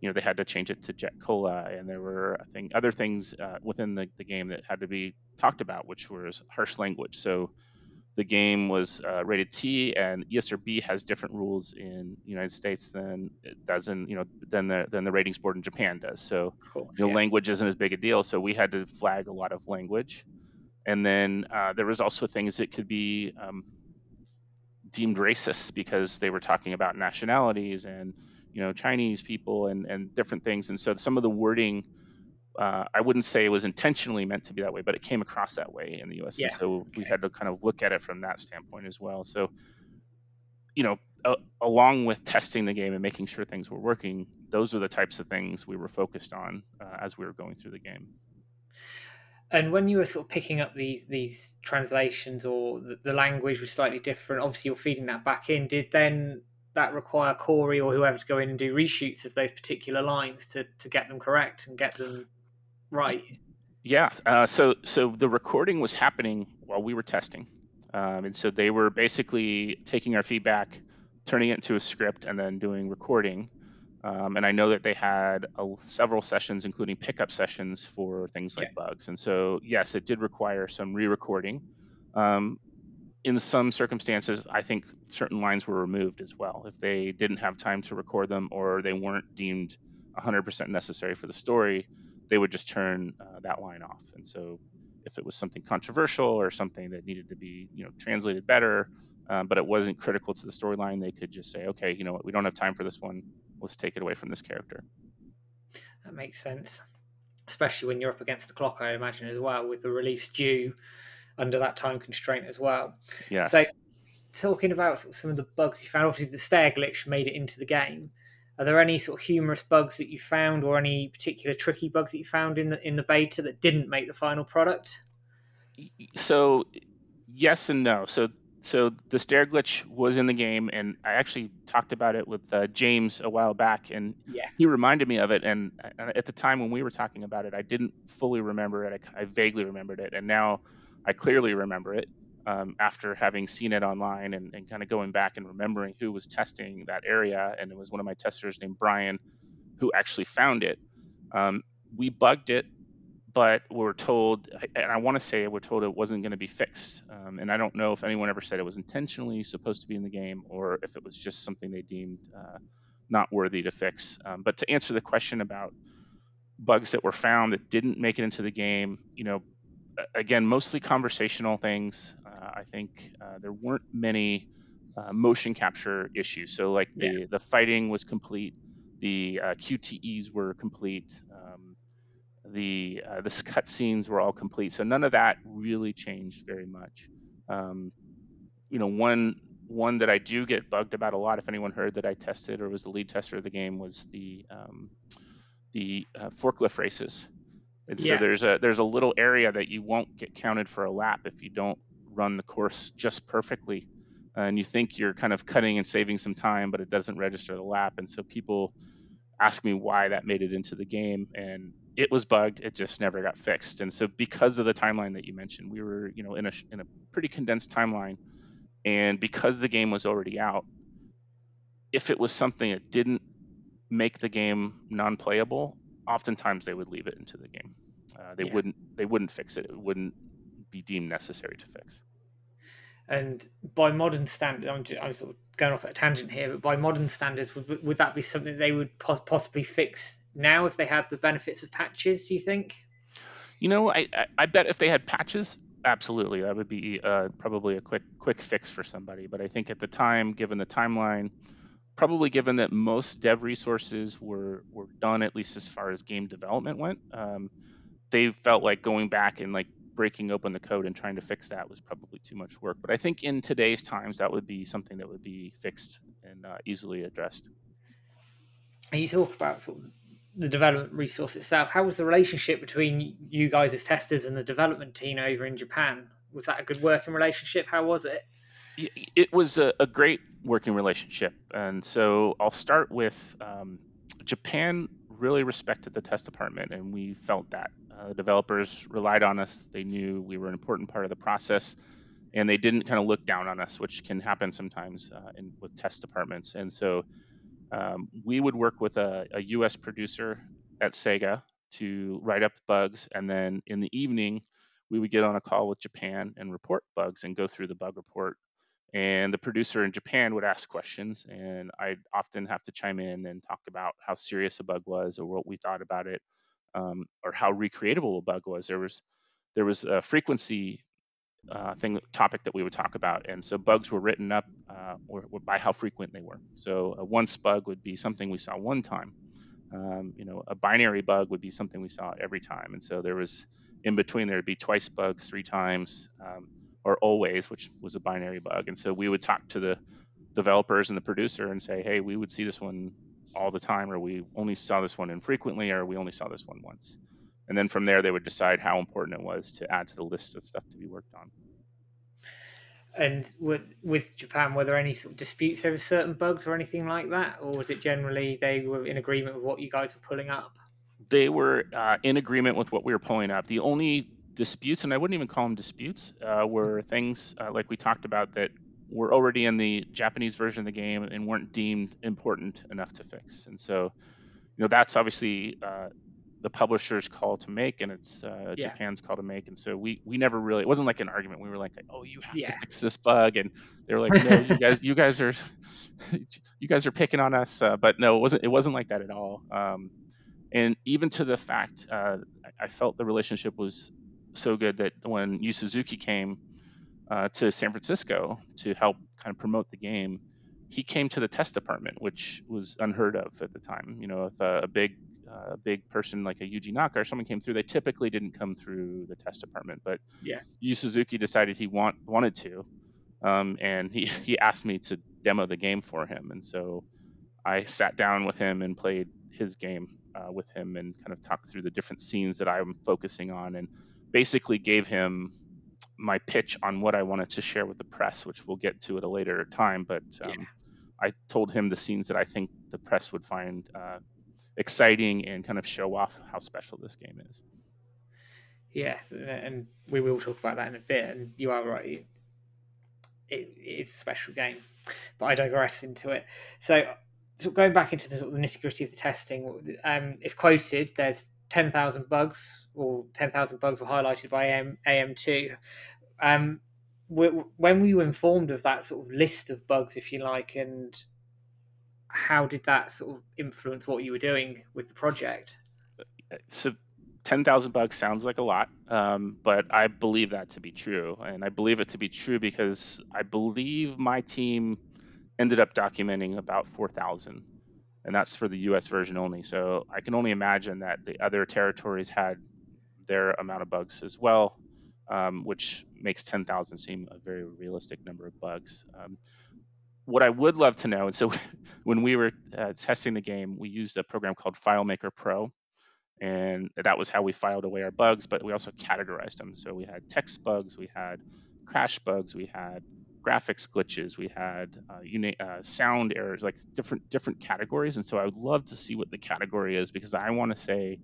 you know they had to change it to Jet Cola, and there were I think other things uh, within the, the game that had to be talked about, which was harsh language. So the game was uh, rated T, and ESRB has different rules in the United States than it does in you know than the than the ratings board in Japan does. So course, you know, yeah. language isn't as big a deal. So we had to flag a lot of language, and then uh, there was also things that could be um, deemed racist because they were talking about nationalities and you know Chinese people and and different things. And so some of the wording uh, I wouldn't say it was intentionally meant to be that way, but it came across that way in the U.S. Yeah. And so okay. we had to kind of look at it from that standpoint as well. So, you know, uh, along with testing the game and making sure things were working, those are the types of things we were focused on uh, as we were going through the game. And when you were sort of picking up these these translations or the, the language was slightly different, obviously you're feeding that back in. Did then that require Corey or whoever to go in and do reshoots of those particular lines to, to get them correct and get them Right. Yeah. Uh, so so the recording was happening while we were testing, um, and so they were basically taking our feedback, turning it into a script, and then doing recording. Um, and I know that they had several sessions, including pickup sessions for things like yeah. bugs. And so yes, it did require some re-recording. Um, in some circumstances, I think certain lines were removed as well if they didn't have time to record them or they weren't deemed 100% necessary for the story they would just turn uh, that line off. And so if it was something controversial or something that needed to be you know translated better, um, but it wasn't critical to the storyline, they could just say, okay, you know what, we don't have time for this one. Let's take it away from this character. That makes sense, especially when you're up against the clock. I imagine as well with the release due under that time constraint as well. Yeah. So talking about some of the bugs you found, obviously the stair glitch made it into the game. Are there any sort of humorous bugs that you found, or any particular tricky bugs that you found in the in the beta that didn't make the final product? So, yes and no. So, so the stair glitch was in the game, and I actually talked about it with uh, James a while back, and yeah. he reminded me of it. And at the time when we were talking about it, I didn't fully remember it. I, I vaguely remembered it, and now I clearly remember it um, after having seen it online and, and kind of going back and remembering who was testing that area. And it was one of my testers named Brian who actually found it. Um, we bugged it, but we were told, and I want to say we're told it wasn't going to be fixed. Um, and I don't know if anyone ever said it was intentionally supposed to be in the game or if it was just something they deemed uh, not worthy to fix. Um, but to answer the question about bugs that were found that didn't make it into the game, you know, again, mostly conversational things. Uh, I think uh, there weren't many uh, motion capture issues. So like the yeah. the fighting was complete, the uh, QTEs were complete, um, the uh, the cutscenes were all complete. So none of that really changed very much. Um, you know, one one that I do get bugged about a lot, if anyone heard that I tested or was the lead tester of the game, was the um, the uh, forklift races. And so there's a there's a little area that you won't get counted for a lap if you don't run the course just perfectly. and you think you're kind of cutting and saving some time, but it doesn't register the lap. And so people ask me why that made it into the game, and it was bugged. It just never got fixed. And so because of the timeline that you mentioned, we were you know in a in a pretty condensed timeline, and because the game was already out, if it was something that didn't make the game non-playable, oftentimes they would leave it into the game. Uh, they yeah. wouldn't they wouldn't fix it. It wouldn't be deemed necessary to fix. And by modern standards, I'm, I'm, sort of going off at a tangent here, but by modern standards, would, would that be something they would possibly fix now if they had the benefits of patches? Do you think? You know, I, I, I bet if they had patches, absolutely, that would be uh, probably a quick quick fix for somebody. But I think at the time, given the timeline, probably given that most dev resources were were done at least as far as game development went. Um, they felt like going back and like breaking open the code and trying to fix that was probably too much work. But I think in today's times, that would be something that would be fixed and uh, easily addressed. And you talk about sort of the development resource itself. How was the relationship between you guys as testers and the development team over in Japan? Was that a good working relationship? How was it? It was a, a great working relationship. And so I'll start with um, Japan really respected the test department, and we felt that. Uh, developers relied on us. They knew we were an important part of the process, and they didn't kind of look down on us, which can happen sometimes uh, in, with test departments. And so um, we would work with a, a, US producer at Sega to write up bugs, and then in the evening, we would get on a call with Japan and report bugs and go through the bug report. And the producer in Japan would ask questions, and I'd often have to chime in and talk about how serious a bug was or what we thought about it um, or how recreatable a bug was. There was there was a frequency uh, thing topic that we would talk about, and so bugs were written up uh, or, or by how frequent they were. So a once bug would be something we saw one time. Um, you know, a binary bug would be something we saw every time, and so there was in between there would be twice bugs, three times, um, or always, which was a binary bug. And so we would talk to the developers and the producer and say, hey, we would see this one all the time, or we only saw this one infrequently, or we only saw this one once. And then from there, they would decide how important it was to add to the list of stuff to be worked on. And with, with Japan, were there any sort of disputes over certain bugs or anything like that, or was it generally they were in agreement with what you guys were pulling up? They were uh, in agreement with what we were pulling up. The only disputes, and I wouldn't even call them disputes, uh, were things uh, like we talked about that were already in the Japanese version of the game and weren't deemed important enough to fix. And so, you know, that's obviously uh, the publisher's call to make, and it's uh, yeah. Japan's call to make. And so we we never really it wasn't like an argument. We were like, oh, you have yeah. to fix this bug, and they were like, no, you guys you guys are you guys are picking on us. Uh, but no, it wasn't it wasn't like that at all. Um, and even to the fact, uh, I felt the relationship was so good that when Yu Suzuki came uh, to San Francisco to help kind of promote the game, he came to the test department, which was unheard of at the time. You know, if a, a big uh, a big person like a Yuji Naka or someone came through, they typically didn't come through the test department. But yeah, Yu Suzuki decided he want wanted to, um, and he he asked me to demo the game for him, and so I sat down with him and played his game uh, with him and kind of talked through the different scenes that I'm focusing on, and basically gave him my pitch on what I wanted to share with the press, which we'll get to at a later time. But um, yeah. I told him the scenes that I think the press would find uh, exciting and kind of show off how special this game is. Yeah, and we will talk about that in a bit. And you are right; it, it is a special game. But I digress into it. So, so going back into the, sort of the nitty gritty of the testing, um, it's quoted. There's 10,000 bugs or 10,000 bugs were highlighted by AM, AM2. Um, when were you informed of that sort of list of bugs, if you like, and how did that sort of influence what you were doing with the project? So, 10,000 bugs sounds like a lot, um, but I believe that to be true. And I believe it to be true because I believe my team ended up documenting about 4,000 and that's for the US version only. So I can only imagine that the other territories had their amount of bugs as well, um, which makes 10,000 seem a very realistic number of bugs. Um, what I would love to know, and so when we were uh, testing the game, we used a program called FileMaker Pro, and that was how we filed away our bugs, but we also categorized them. So we had text bugs, we had crash bugs, we had graphics glitches, we had uh, uh, sound errors, like different different categories. And so I would love to see what the category is because I want to say,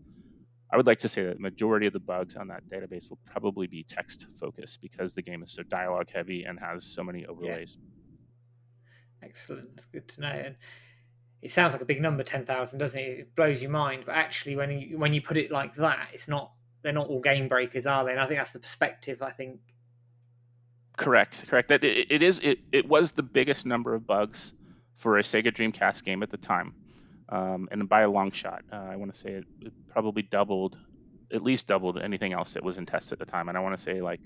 I would like to say that the majority of the bugs on that database will probably be text focused because the game is so dialogue heavy and has so many overlays. Yeah. Excellent, that's good to know. And it sounds like a big number, ten thousand, doesn't it? It blows your mind, but actually, when you when you put it like that, it's not. They're not all game breakers, are they? And I think that's the perspective. I think Correct, correct. That it, it is. It, it was the biggest number of bugs for a Sega Dreamcast game at the time, um, and by a long shot. Uh, I want to say it, it, probably doubled, at least doubled anything else that was in test at the time. And I want to say like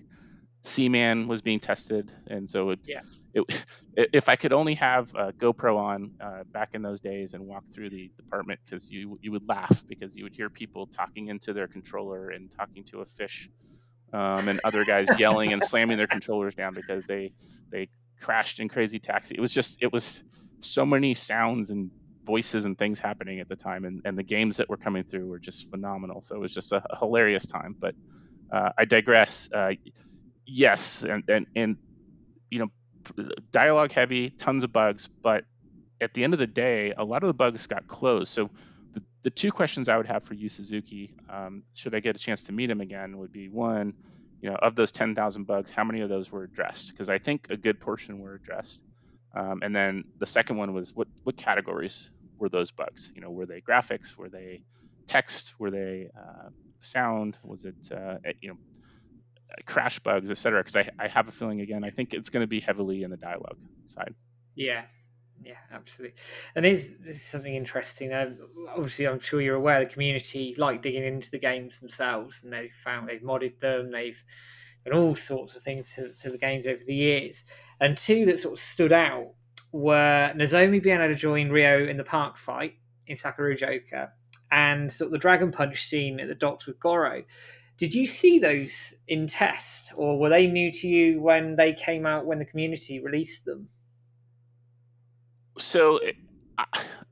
Seaman was being tested, and so it, yeah. it, if I could only have a GoPro on uh, back in those days and walk through the department, because you you would laugh because you would hear people talking into their controller and talking to a fish, um, and other guys yelling and slamming their controllers down because they they crashed in Crazy Taxi. It was just it was so many sounds and voices and things happening at the time, and, and the games that were coming through were just phenomenal. So it was just a, a hilarious time. But uh, I digress. Uh, yes, and, and and you know, dialogue heavy, tons of bugs, but at the end of the day, a lot of the bugs got closed. So the, two questions I would have for you, Suzuki, um, should I get a chance to meet him again, would be one, you know, of those 10,000 bugs, how many of those were addressed? Because I think a good portion were addressed. Um, and then the second one was what what categories were those bugs? You know, were they graphics? Were they text? Were they uh, sound? Was it uh, you know crash bugs, etc.? Because I, I have a feeling again, I think it's going to be heavily in the dialogue side. Yeah, yeah, absolutely. And is something interesting. Obviously, I'm sure you're aware the community like digging into the games themselves, and they've found they've modded them, they've done all sorts of things to, to the games over the years. And two that sort of stood out were Nozomi being able to join Ryo in the park fight in Sakuragaoka, and sort of the Dragon Punch scene at the docks with Goro. Did you see those in test, or were they new to you when they came out when the community released them? So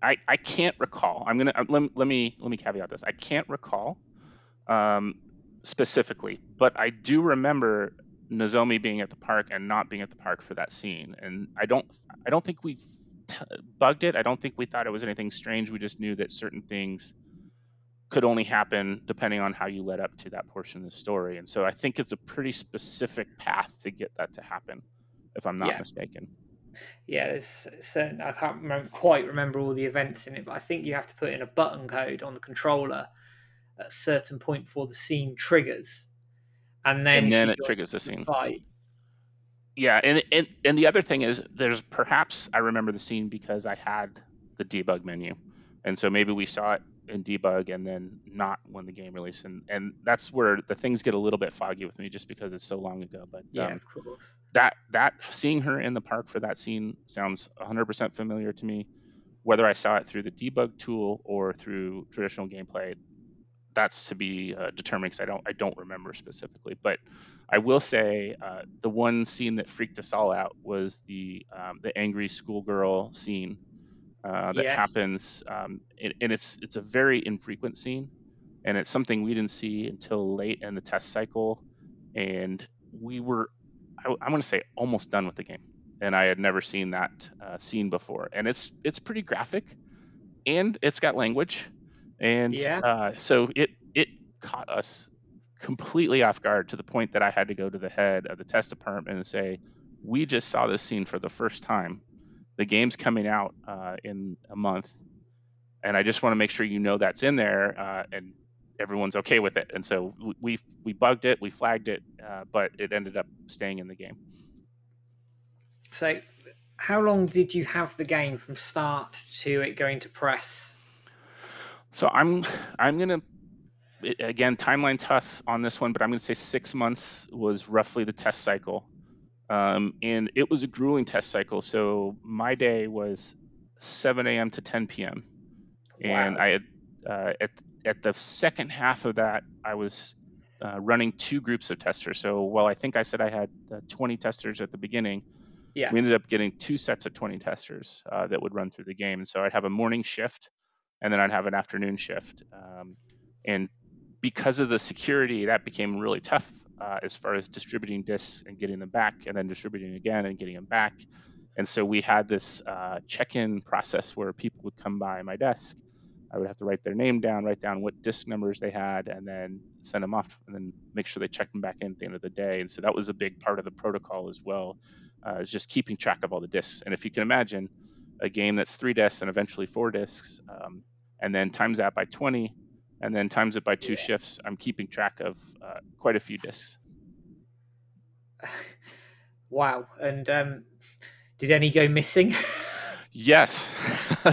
I I can't recall. I'm gonna uh, let, let me let me caveat this. I can't recall um, specifically, but I do remember Nozomi being at the park and not being at the park for that scene. And I don't I don't think we t- bugged it. I don't think we thought it was anything strange. We just knew that certain things could only happen depending on how you led up to that portion of the story. And so I think it's a pretty specific path to get that to happen, if I'm not yeah. mistaken. Yeah, there's certain. I can't remember, quite remember all the events in it, but I think you have to put in a button code on the controller at a certain point before the scene triggers, and then and then it triggers the scene. Fight. Yeah, and, and and the other thing is, there's perhaps I remember the scene because I had the debug menu, and so maybe we saw it in debug and then not when the game released and and that's where the things get a little bit foggy with me just because it's so long ago. But yeah um, of course. that that seeing her in the park for that scene sounds 100% familiar to me. Whether i saw it through the debug tool or through traditional gameplay that's to be uh, determined because i don't i don't remember specifically. But i will say uh, the one scene that freaked us all out was the um, the angry schoolgirl scene uh, that yes. happens, um, and, and, it's it's a very infrequent scene, and it's something we didn't see until late in the test cycle, and we were, I, am going to say, almost done with the game, and I had never seen that uh, scene before, and it's it's pretty graphic, and it's got language, and yeah. uh, so it it caught us completely off guard to the point that I had to go to the head of the test department and say, we just saw this scene for the first time the game's coming out uh, in a month, and I just want to make sure you know that's in there uh, and everyone's okay with it. And so we we bugged it, we flagged it, uh, but it ended up staying in the game. So, how long did you have the game from start to it going to press? So I'm I'm gonna again timeline tough on this one, but I'm gonna say six months was roughly the test cycle. Um, and it was a grueling test cycle. So my day was 7 a.m. to 10 p.m. Wow. And I had uh, at at the second half of that, I was uh, running two groups of testers. So while I think I said I had uh, 20 testers at the beginning, yeah. we ended up getting two sets of 20 testers uh, that would run through the game. And so I'd have a morning shift, and then I'd have an afternoon shift. Um, and because of the security, that became really tough uh, as far as distributing disks and getting them back, and then distributing again and getting them back. And so we had this uh, check-in process where people would come by my desk. I would have to write their name down, write down what disk numbers they had, and then send them off, and then make sure they checked them back in at the end of the day. And so that was a big part of the protocol as well, uh, is just keeping track of all the disks. And if you can imagine, a game that's three disks and eventually four disks, um, and then times that by 20, and then times it by two shifts, I'm keeping track of uh, quite a few discs. Wow. And um, did any go missing? yes.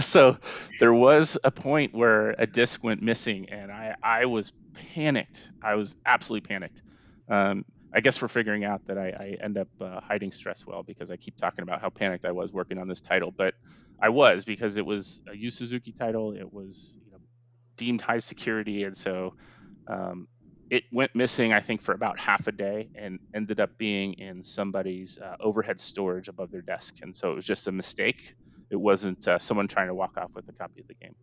so there was a point where a disc went missing, and I, I was panicked. I was absolutely panicked. Um, I guess we're figuring out that I, I end up uh, hiding stress well because I keep talking about how panicked I was working on this title, but I was because it was a Yu Suzuki title. It was deemed high security, and so um, it went missing. I think for about half a day and ended up being in somebody's uh, overhead storage above their desk, and so it was just a mistake. It wasn't uh, someone trying to walk off with a copy of the game.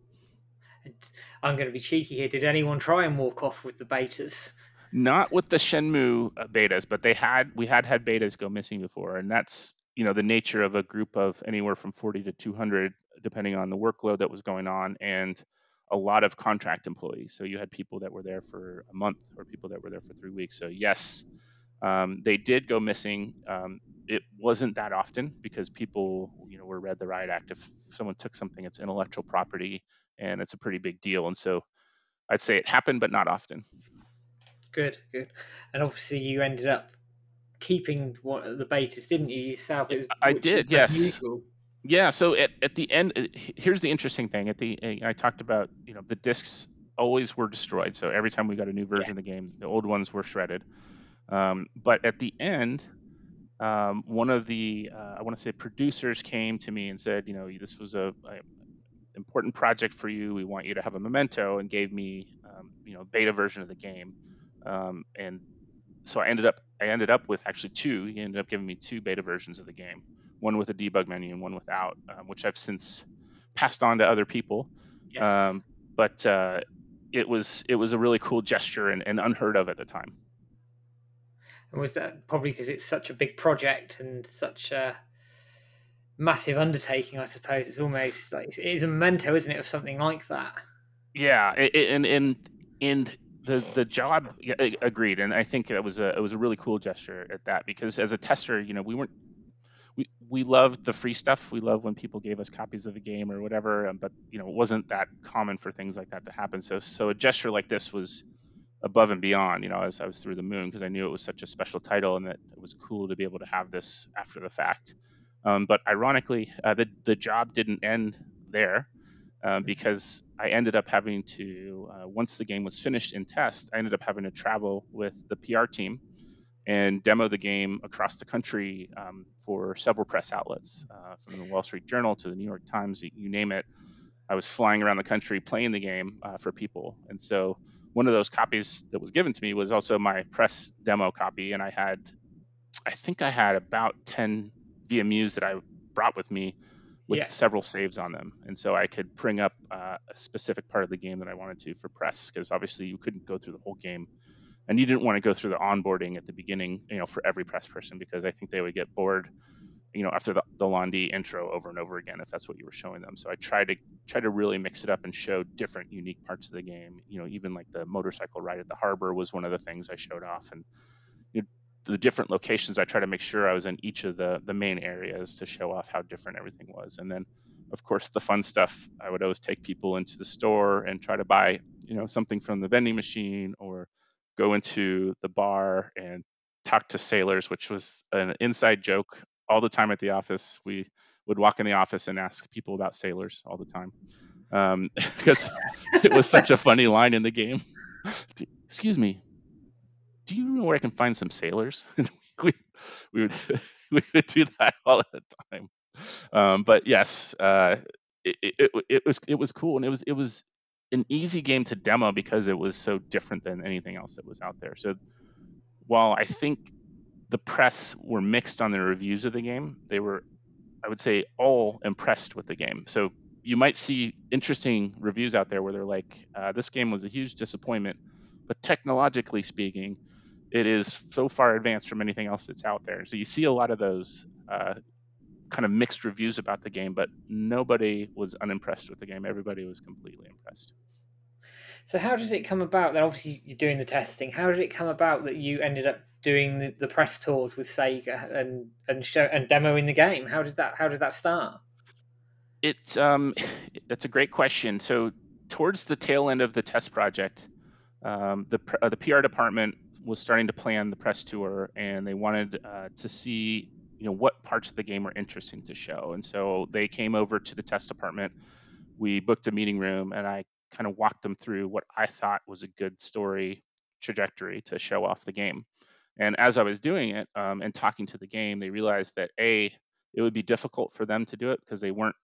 I'm going to be cheeky here. Did anyone try and walk off with the betas? Not with the Shenmue uh, betas, but they had we had had betas go missing before, and that's you know the nature of a group of anywhere from 40 to 200, depending on the workload that was going on, and a lot of contract employees. So you had people that were there for a month or people that were there for three weeks. So yes, um, they did go missing. Um, it wasn't that often because people, you know, were read the riot act. If someone took something, it's intellectual property, and it's a pretty big deal. And so I'd say it happened, but not often. Good, good. And obviously, you ended up keeping what the betas, didn't you yourself? Was, I did, yes. Unusual. Yeah. So at, at the end, uh, here's the interesting thing. At the uh, I talked about, you know, the discs always were destroyed. So every time we got a new version yeah. of the game, the old ones were shredded. Um, but at the end, um, one of the uh, I want to say producers came to me and said, you know, this was a, a, important project for you. We want you to have a memento, and gave me, um, you know, beta version of the game. Um, and so I ended up I ended up with actually two. He ended up giving me two beta versions of the game, one with a debug menu and one without, um, which I've since passed on to other people. Yes. Um, but uh, it was it was a really cool gesture and, and unheard of at the time. And was that probably because it's such a big project and such a massive undertaking? I suppose it's almost like it is a memento, isn't it, of something like that? Yeah, and and and the the job agreed, and I think it was a it was a really cool gesture at that because as a tester, you know, we weren't we we loved the free stuff. We loved when people gave us copies of a game or whatever, um, but you know, it wasn't that common for things like that to happen. So so a gesture like this was above and beyond. You know, as I was through the moon because I knew it was such a special title and that it was cool to be able to have this after the fact. Um, but ironically, uh, the the job didn't end there. Uh, because I ended up having to, uh, once the game was finished in test, I ended up having to travel with the PR team and demo the game across the country um, for several press outlets, uh, from the Wall Street Journal to the New York Times, you name it. I was flying around the country playing the game uh, for people. And so one of those copies that was given to me was also my press demo copy. And I had, I think I had about 10 VMUs that I brought with me with yeah. several saves on them. And so I could bring up uh, a specific part of the game that I wanted to for press, because obviously you couldn't go through the whole game. And you didn't want to go through the onboarding at the beginning, you know, for every press person, because I think they would get bored, you know, after the, the Lan Di intro over and over again, if that's what you were showing them. So I tried to try to really mix it up and show different unique parts of the game. You know, even like the motorcycle ride at the harbor was one of the things I showed off. And you know, the different locations, I try to make sure I was in each of the the main areas to show off how different everything was. And then, of course, the fun stuff. I would always take people into the store and try to buy, you know, something from the vending machine or go into the bar and talk to sailors, which was an inside joke all the time at the office. We would walk in the office and ask people about sailors all the time um, because it was such a funny line in the game. Excuse me, do you know where I can find some sailors? we, we would we would do that all the time. Um, but yes, uh, it, it, it was it was cool and it was it was an easy game to demo because it was so different than anything else that was out there. So while I think the press were mixed on their reviews of the game, they were, I would say, all impressed with the game. So you might see interesting reviews out there where they're like, uh, "This game was a huge disappointment," but technologically speaking, it is so far advanced from anything else that's out there. So you see a lot of those uh, kind of mixed reviews about the game, but nobody was unimpressed with the game. Everybody was completely impressed. So how did it come about that obviously you're doing the testing? How did it come about that you ended up doing the, the press tours with Sega and and show and demoing the game? How did that how did that start? It's um, it's a great question. So towards the tail end of the test project, um, the uh, the PR department was starting to plan the press tour, and they wanted uh, to see, you know, what parts of the game were interesting to show. And so they came over to the test department. We booked a meeting room, and I kind of walked them through what I thought was a good story trajectory to show off the game. And as I was doing it um, and talking to the game, they realized that a it would be difficult for them to do it because they weren't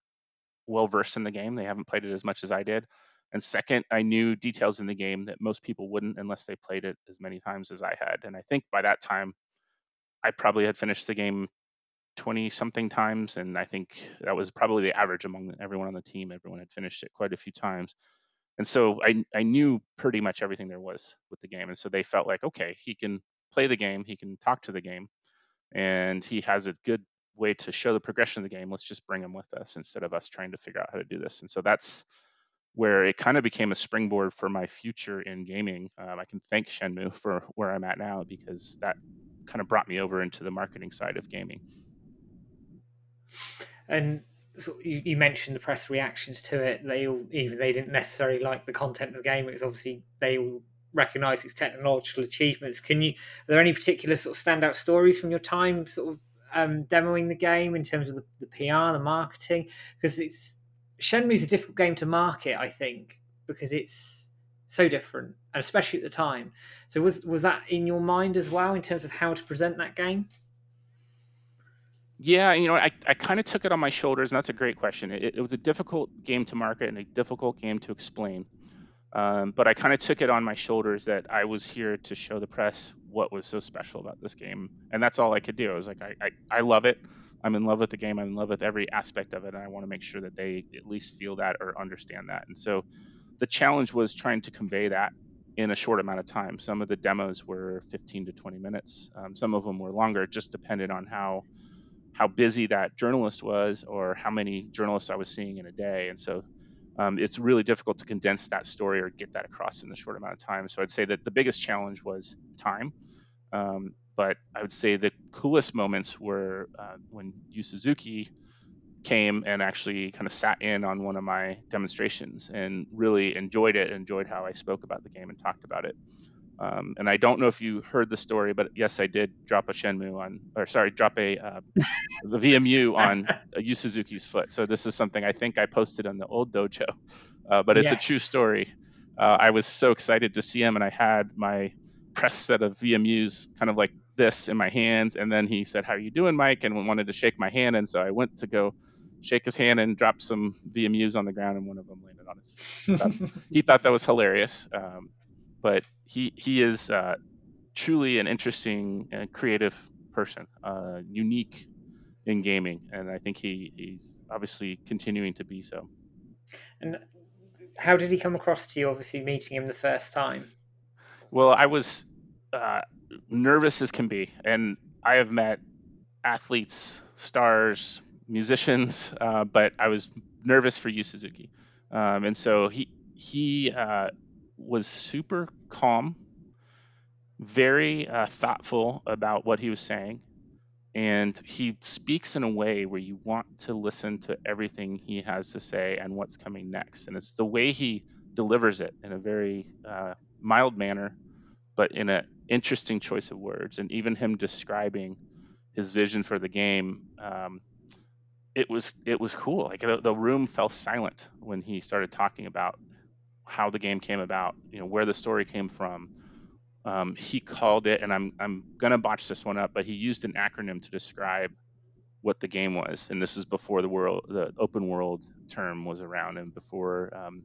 well versed in the game. They haven't played it as much as I did. And second, I knew details in the game that most people wouldn't unless they played it as many times as I had. And I think by that time, I probably had finished the game 20 something times. And I think that was probably the average among everyone on the team. Everyone had finished it quite a few times. And so I, I knew pretty much everything there was with the game. And so they felt like, okay, he can play the game, he can talk to the game, and he has a good way to show the progression of the game. Let's just bring him with us instead of us trying to figure out how to do this. And so that's where it kind of became a springboard for my future in gaming. Um, I can thank Shenmue for where I'm at now because that kind of brought me over into the marketing side of gaming. And so you, you, mentioned the press reactions to it. They all, even they didn't necessarily like the content of the game. It was obviously they all recognise its technological achievements. Can you? Are there any particular sort of standout stories from your time, sort of um, demoing the game in terms of the, the PR, the marketing? Because it's Shenmue's a difficult game to market, I think, because it's so different, and especially at the time. So was was that in your mind as well in terms of how to present that game? Yeah, you know, I, I kind of took it on my shoulders, and that's a great question. It, it was a difficult game to market and a difficult game to explain. Um, but I kind of took it on my shoulders that I was here to show the press what was so special about this game, and that's all I could do. I was like, I, I, I love it. I'm in love with the game. I'm in love with every aspect of it, and I want to make sure that they at least feel that or understand that. And so, the challenge was trying to convey that in a short amount of time. Some of the demos were 15 to 20 minutes. Um, some of them were longer, it just depended on how how busy that journalist was or how many journalists I was seeing in a day. And so um, it's really difficult to condense that story or get that across in a short amount of time. So I'd say that the biggest challenge was time. Um, but I would say the coolest moments were uh, when Yu Suzuki came and actually kind of sat in on one of my demonstrations and really enjoyed it, enjoyed how I spoke about the game and talked about it. Um, and I don't know if you heard the story, but yes, I did drop a Shenmue on, or sorry, drop a uh, the VMU on Yu Suzuki's foot. So this is something I think I posted on the old dojo, uh, but it's yes. a true story. Uh, I was so excited to see him, and I had my press set of VMUs kind of like this in my hands, and then he said, "How are you doing, Mike?" and wanted to shake my hand, and so I went to go shake his hand and drop some VMUs on the ground, and one of them landed on his. Feet. he thought that was hilarious. Um, but he he is uh, truly an interesting and creative person, uh, unique in gaming, and I think he he's obviously continuing to be so. And how did he come across to you? Obviously, meeting him the first time. Well, I was uh, nervous as can be, and I have met athletes, stars, musicians, uh, but I was nervous for Yu Suzuki, um, and so he he uh, was super calm, very uh, thoughtful about what he was saying, and he speaks in a way where you want to listen to everything he has to say and what's coming next. And it's the way he delivers it in a very uh, mild manner, but in an interesting choice of words. And even him describing his vision for the game. Um, it was it was cool. Like the, the room fell silent when he started talking about how the game came about, you know, where the story came from. Um, he called it, and I'm I'm gonna botch this one up, but he used an acronym to describe what the game was, and this is before the world, the open world term was around, and before um,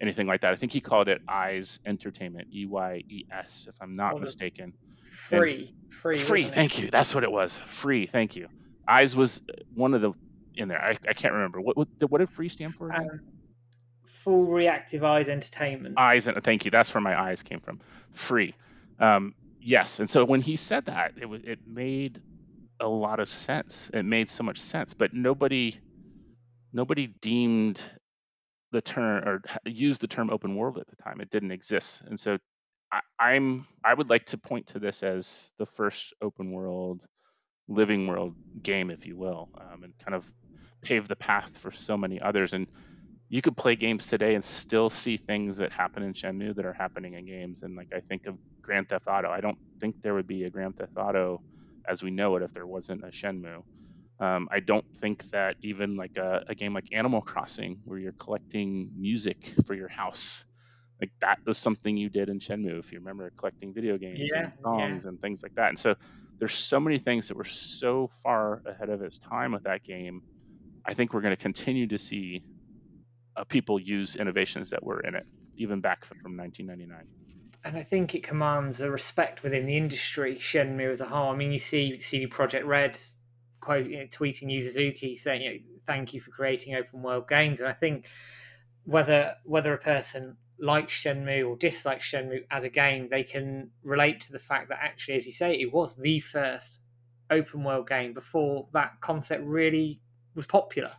anything like that. I think he called it Eyes Entertainment, E Y E S, if I'm not mistaken. Free, and free, free. Thank you. That's what it was. Free. Thank you. Eyes was one of the in there. I, I can't remember what what, what did free stand for. Full reactive eyes entertainment. Eyes, and thank you. That's where my eyes came from. Free. Um, yes, and so when he said that, it it made a lot of sense. It made so much sense, but nobody nobody deemed the term or used the term open world at the time. It didn't exist, and so I, am I would like to point to this as the first open world, living world game, if you will, um, and kind of pave the path for so many others. And you could play games today and still see things that happen in Shenmue that are happening in games. And like I think of Grand Theft Auto, I don't think there would be a Grand Theft Auto as we know it if there wasn't a Shenmue. Um, I don't think that even like a, a, game like Animal Crossing, where you're collecting music for your house, like that was something you did in Shenmue, if you remember collecting video games Yeah, and yeah. songs and things like that. And so there's so many things that were so far ahead of its time with that game. I think we're going to continue to see uh, people use innovations that were in it, even back from 1999. and I think it commands a respect within the industry. Shenmue as a whole. I mean, you see CD Projekt Red quote you know, tweeting Yu Suzuki saying, you know, "Thank you for creating open world games." And I think whether whether a person likes Shenmue or dislikes Shenmue as a game, they can relate to the fact that actually, as you say, it was the first open world game before that concept really was popular.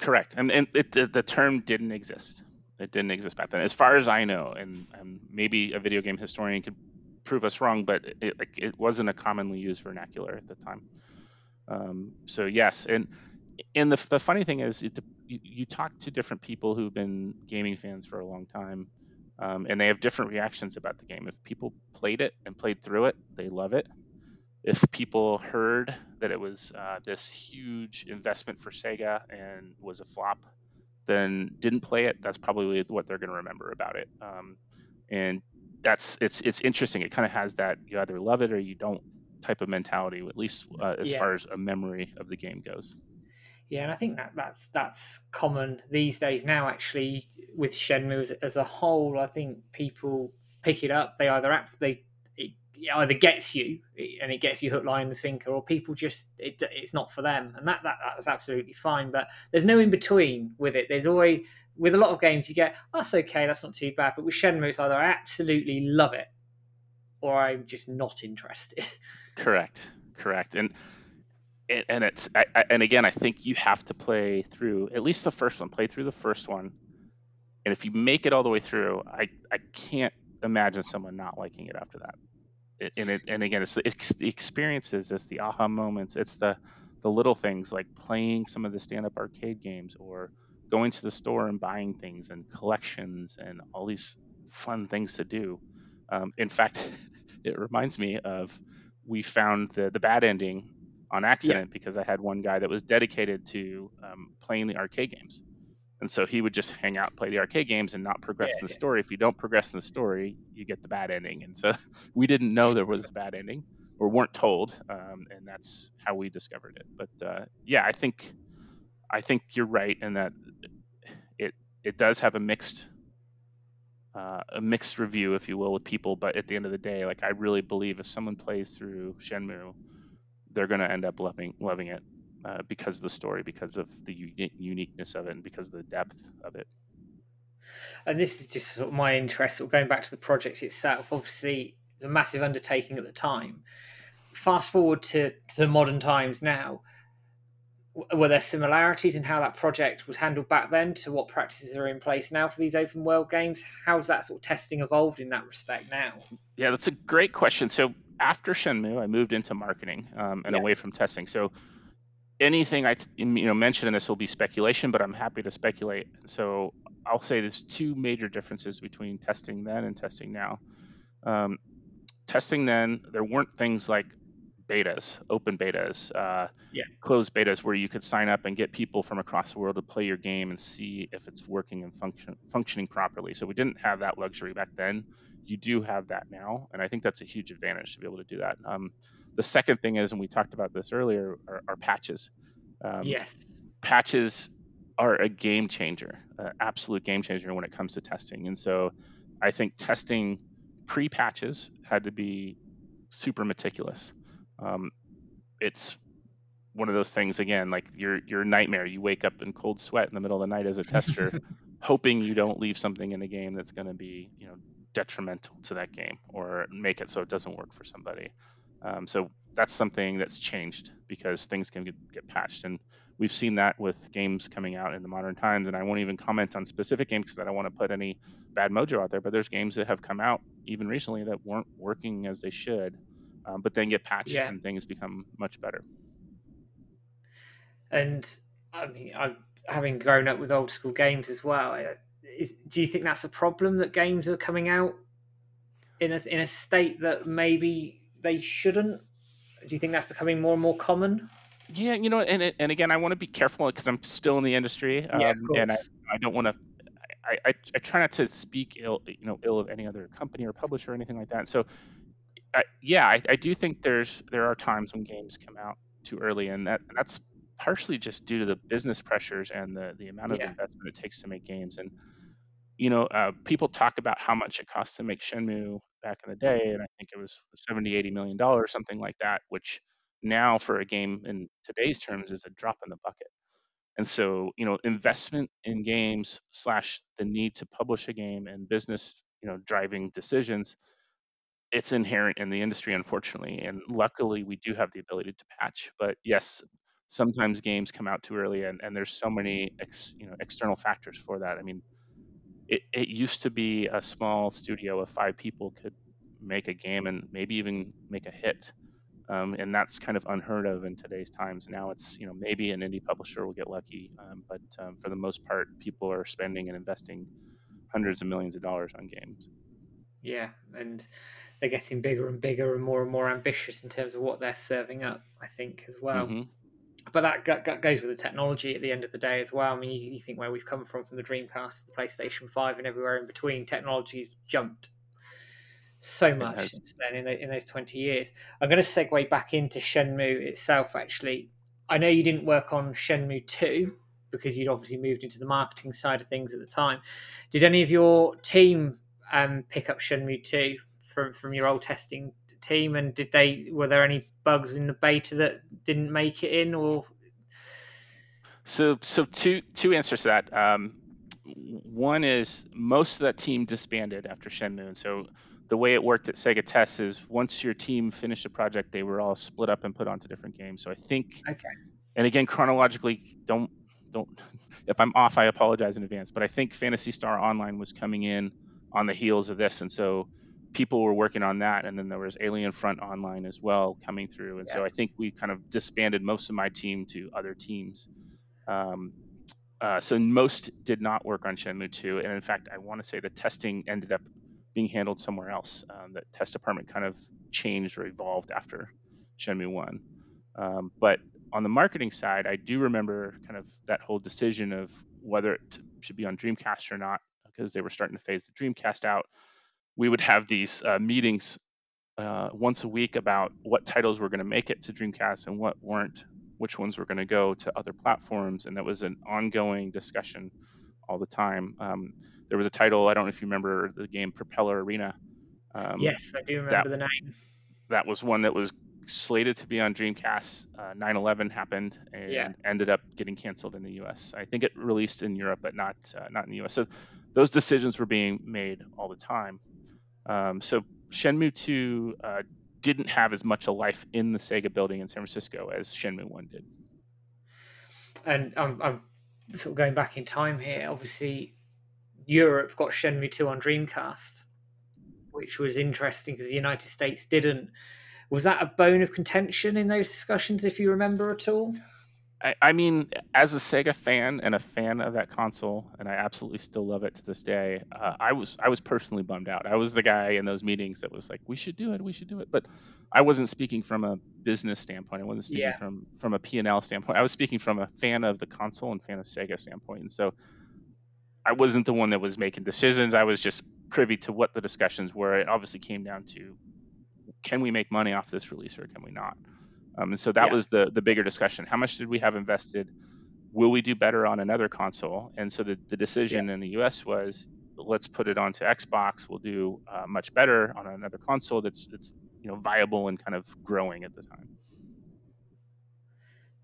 Correct, and, and it, the, the term didn't exist. It didn't exist back then, as far as I know. And, maybe a video game historian could prove us wrong, but it, like, it wasn't a commonly used vernacular at the time. Um, so yes, and and the, the funny thing is, it, you, you talk to different people who've been gaming fans for a long time, um, and they have different reactions about the game. If people played it and played through it, they love it. If people heard that it was uh, this huge investment for Sega and was a flop, then didn't play it, that's probably what they're going to remember about it. Um, and that's it's it's interesting. It kind of has that you either love it or you don't type of mentality, at least uh, as Yeah. far as a memory of the game goes. Yeah, and I think that that's that's common these days now. Actually, with Shenmue as, as a whole, I think people pick it up. They either apt they it either gets you and it gets you hook, line, and sinker, or people just it, it's not for them, and that, that that's absolutely fine. But there's no in between with it. There's always with a lot of games you get "Oh, that's okay, that's not too bad. But with Shenmue, it's either I absolutely love it or I'm just not interested. Correct, correct, and and, it's and again, I think you have to play through at least the first one. Play through the first one, and if you make it all the way through, I I can't imagine someone not liking it after that. And it, and again, it's the, experiences, it's the aha moments, it's the the little things like playing some of the stand-up arcade games or going to the store and buying things and collections and all these fun things to do. Um, in fact, it reminds me of we found the the bad ending on accident because I had one guy that was dedicated to um, playing the arcade games. And so he would just hang out, play the arcade games, and not progress Yeah, in the yeah. story. If you don't progress in the story, you get the bad ending. And so we didn't know there was a bad ending, or weren't told, um, and that's how we discovered it. But uh, yeah, I think I think you're right in that it it does have a mixed uh, a mixed review, if you will, with people. But at the end of the day, like I really believe if someone plays through Shenmue, they're going to end up loving loving it uh, because of the story, because of the uni- uniqueness of it, and because of the depth of it. and this is just sort of my interest. Sort of going back to the project itself, obviously it's a massive undertaking at the time. Fast forward to, to modern times now. Were there similarities in how that project was handled back then to what practices are in place now for these open world games? How's that sort of testing evolved in that respect now? Yeah, that's a great question. So after Shenmue, I moved into marketing um, and Yeah. away from testing. So anything I you know mention in this will be speculation, but I'm happy to speculate. So I'll say there's two major differences between testing then and testing now. Um, testing then, there weren't things like betas, open betas, uh, Yeah. closed betas, where you could sign up and get people from across the world to play your game and see if it's working and function functioning properly. So we didn't have that luxury back then. You do have that now, and I think that's a huge advantage to be able to do that. Um, the second thing is, and we talked about this earlier, are, are patches. Um, yes. patches are a game changer, an absolute game changer when it comes to testing. And so I think testing pre patches had to be super meticulous. Um, it's one of those things again, like your your nightmare. You wake up in cold sweat in the middle of the night as a tester, hoping you don't leave something in a game that's going to be you know detrimental to that game or make it so it doesn't work for somebody. Um, so that's something that's changed because things can get, get patched, and we've seen that with games coming out in the modern times. And I won't even comment on specific games because I don't want to put any bad mojo out there. But there's games that have come out even recently that weren't working as they should, um, but then get patched Yeah. and things become much better. And I mean, I, having grown up with old school games as well, I- is, do you think that's a problem that games are coming out in a in a state that maybe they shouldn't? Do you think that's becoming more and more common? Yeah, you know, and and again, I want to be careful because I'm still in the industry, um, yeah, and I. I don't want to. I, I, I try not to speak ill, you know, ill of any other company or publisher or anything like that. So, I, yeah, I, I do think there's there are times when games come out too early, and that that's partially just due to the business pressures and the the amount of Yeah. investment it takes to make games. And you know, uh, people talk about how much it cost to make Shenmue back in the day, and I think it was 70, 80 million dollars, something like that, which now for a game in today's terms is a drop in the bucket. And so, you know, investment in games slash the need to publish a game and business, you know, driving decisions, it's inherent in the industry, unfortunately. And luckily, we do have the ability to patch. But yes, sometimes games come out too early, and, and there's so many, ex, you know, external factors for that. I mean, it, it used to be a small studio of five people could make a game and maybe even make a hit um, and that's kind of unheard of in today's times. Now it's you know maybe an indie publisher will get lucky, um, but um, for the most part, people are spending and investing hundreds of millions of dollars on games. Yeah, and they're getting bigger and bigger and more and more ambitious in terms of what they're serving up. I think as well. Mm-hmm. But that, that goes with the technology at the end of the day as well. I mean, you, you think where we've come from from the Dreamcast, the PlayStation Five, and everywhere in between, technology's jumped so much since then in, the, in those 20 years. I'm going to segue back into Shenmue itself, actually. I know you didn't work on Shenmue 2 because you'd obviously moved into the marketing side of things at the time. Did any of your team um, pick up Shenmue 2 from, from your old testing team? And did they, were there any bugs in the beta that didn't make it in or? So, so two, two answers to that. Um, one is most of that team disbanded after Shenmue. And so the way it worked at Sega Test is once your team finished a project, they were all split up and put onto different games. So I think, okay. and again, chronologically, don't don't. If I'm off, I apologize in advance. But I think Phantasy Star Online was coming in on the heels of this, and so people were working on that, and then there was Alien Front Online as well coming through, and yeah. so I think we kind of disbanded most of my team to other teams. Um, uh, so most did not work on Shenmue 2, and in fact, I want to say the testing ended up being handled somewhere else. Um, that test department kind of changed or evolved after Shenmue 1. Um, but on the marketing side, I do remember kind of that whole decision of whether it should be on Dreamcast or not, because they were starting to phase the Dreamcast out. We would have these uh, meetings uh, once a week about what titles were going to make it to Dreamcast and what weren't, which ones were going to go to other platforms, and that was an ongoing discussion all the time. Um, there was a title I don't know if you remember the game Propeller Arena. Um, yes, I do remember that, the name. That was one that was slated to be on Dreamcast. Uh, 9/11 happened and yeah. ended up getting canceled in the U.S. I think it released in Europe, but not uh, not in the U.S. So those decisions were being made all the time. Um, so Shenmue 2 uh, didn't have as much a life in the Sega building in San Francisco as Shenmue 1 did. And I'm, I'm sort of going back in time here, obviously Europe got Shenmue 2 on Dreamcast, which was interesting because the United States didn't. Was that a bone of contention in those discussions, if you remember at all? I, I mean, as a Sega fan and a fan of that console, and I absolutely still love it to this day. Uh, I was I was personally bummed out. I was the guy in those meetings that was like, "We should do it, we should do it," but I wasn't speaking from a business standpoint. I wasn't speaking yeah. from from a P and L standpoint. I was speaking from a fan of the console and fan of Sega standpoint. And so, I wasn't the one that was making decisions. I was just privy to what the discussions were. It obviously came down to, can we make money off this release or can we not? Um, and so that yeah. was the the bigger discussion. How much did we have invested? Will we do better on another console? And so the, the decision yeah. in the U.S. was let's put it onto Xbox. We'll do uh, much better on another console that's that's you know viable and kind of growing at the time.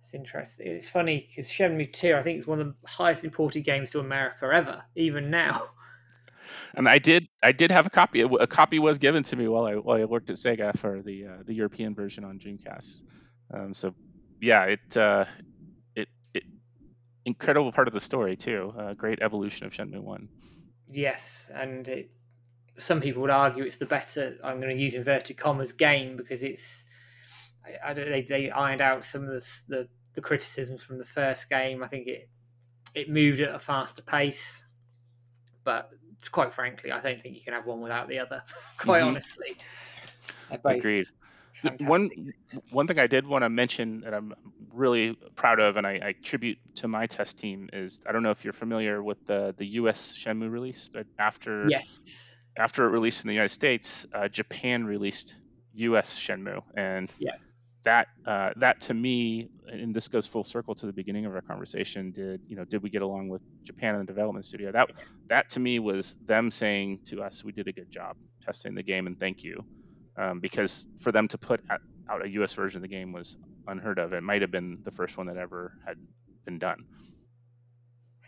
It's interesting. It's funny because Shenmue 2, I think, is one of the highest imported games to America ever, even now. And I did I did have a copy. A copy was given to me while I while I worked at Sega for the uh, the European version on Dreamcast. Um, so yeah, it uh, it it incredible part of the story too. Uh, great evolution of Shenmue One. Yes, and it, some people would argue it's the better. I'm going to use inverted commas game because it's. I, I don't. They, they ironed out some of the, the the criticisms from the first game. I think it it moved at a faster pace, but quite frankly, I don't think you can have one without the other. quite mm-hmm. honestly, Agreed. fantastic. One one thing I did want to mention that I'm really proud of, and I, I tribute to my test team is I don't know if you're familiar with the the U.S. Shenmue release, but after yes, after it released in the United States, uh, Japan released U.S. Shenmue, and yeah. That uh, that to me, and this goes full circle to the beginning of our conversation. Did you know? Did we get along with Japan and the development studio? That that to me was them saying to us, "We did a good job testing the game, and thank you." um, because for them to put out a US version of the game was unheard of. It might have been the first one that ever had been done.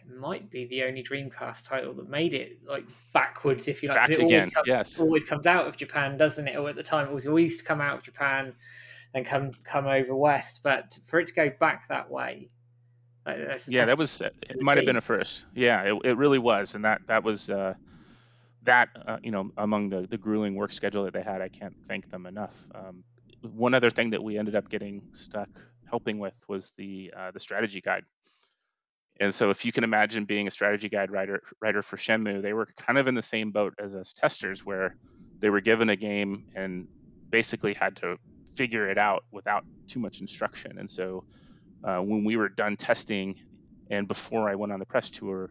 It might be the only Dreamcast title that made it like backwards, if you like. Back it again, always comes, yes. Always comes out of Japan, doesn't it? Or at the time, it was always to come out of Japan and come come over west. But for it to go back that way, yeah, that was it. Might have been a first. Yeah, it, it really was, and that that was. Uh, that uh, you know among the the grueling work schedule that they had, I can't thank them enough. Um, one other thing that we ended up getting stuck helping with was the uh, the strategy guide. And so, if you can imagine being a strategy guide writer writer for Shenmue, they were kind of in the same boat as us testers, where they were given a game and basically had to figure it out without too much instruction. And so, uh, when we were done testing, and before I went on the press tour,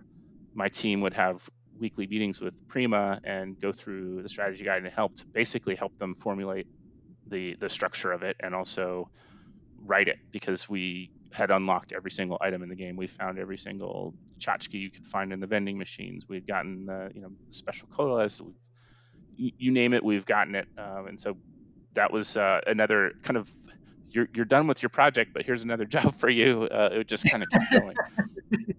my team would have weekly meetings with Prima and go through the strategy guide and helped basically help them formulate the the structure of it and also write it because we had unlocked every single item in the game. We found every single tchotchke you could find in the vending machines. We had gotten uh, you know special colas. You, name it, we've gotten it. Um, and so that was uh, another kind of you're you're done with your project, but here's another job for you. Uh, it just kind of kept going.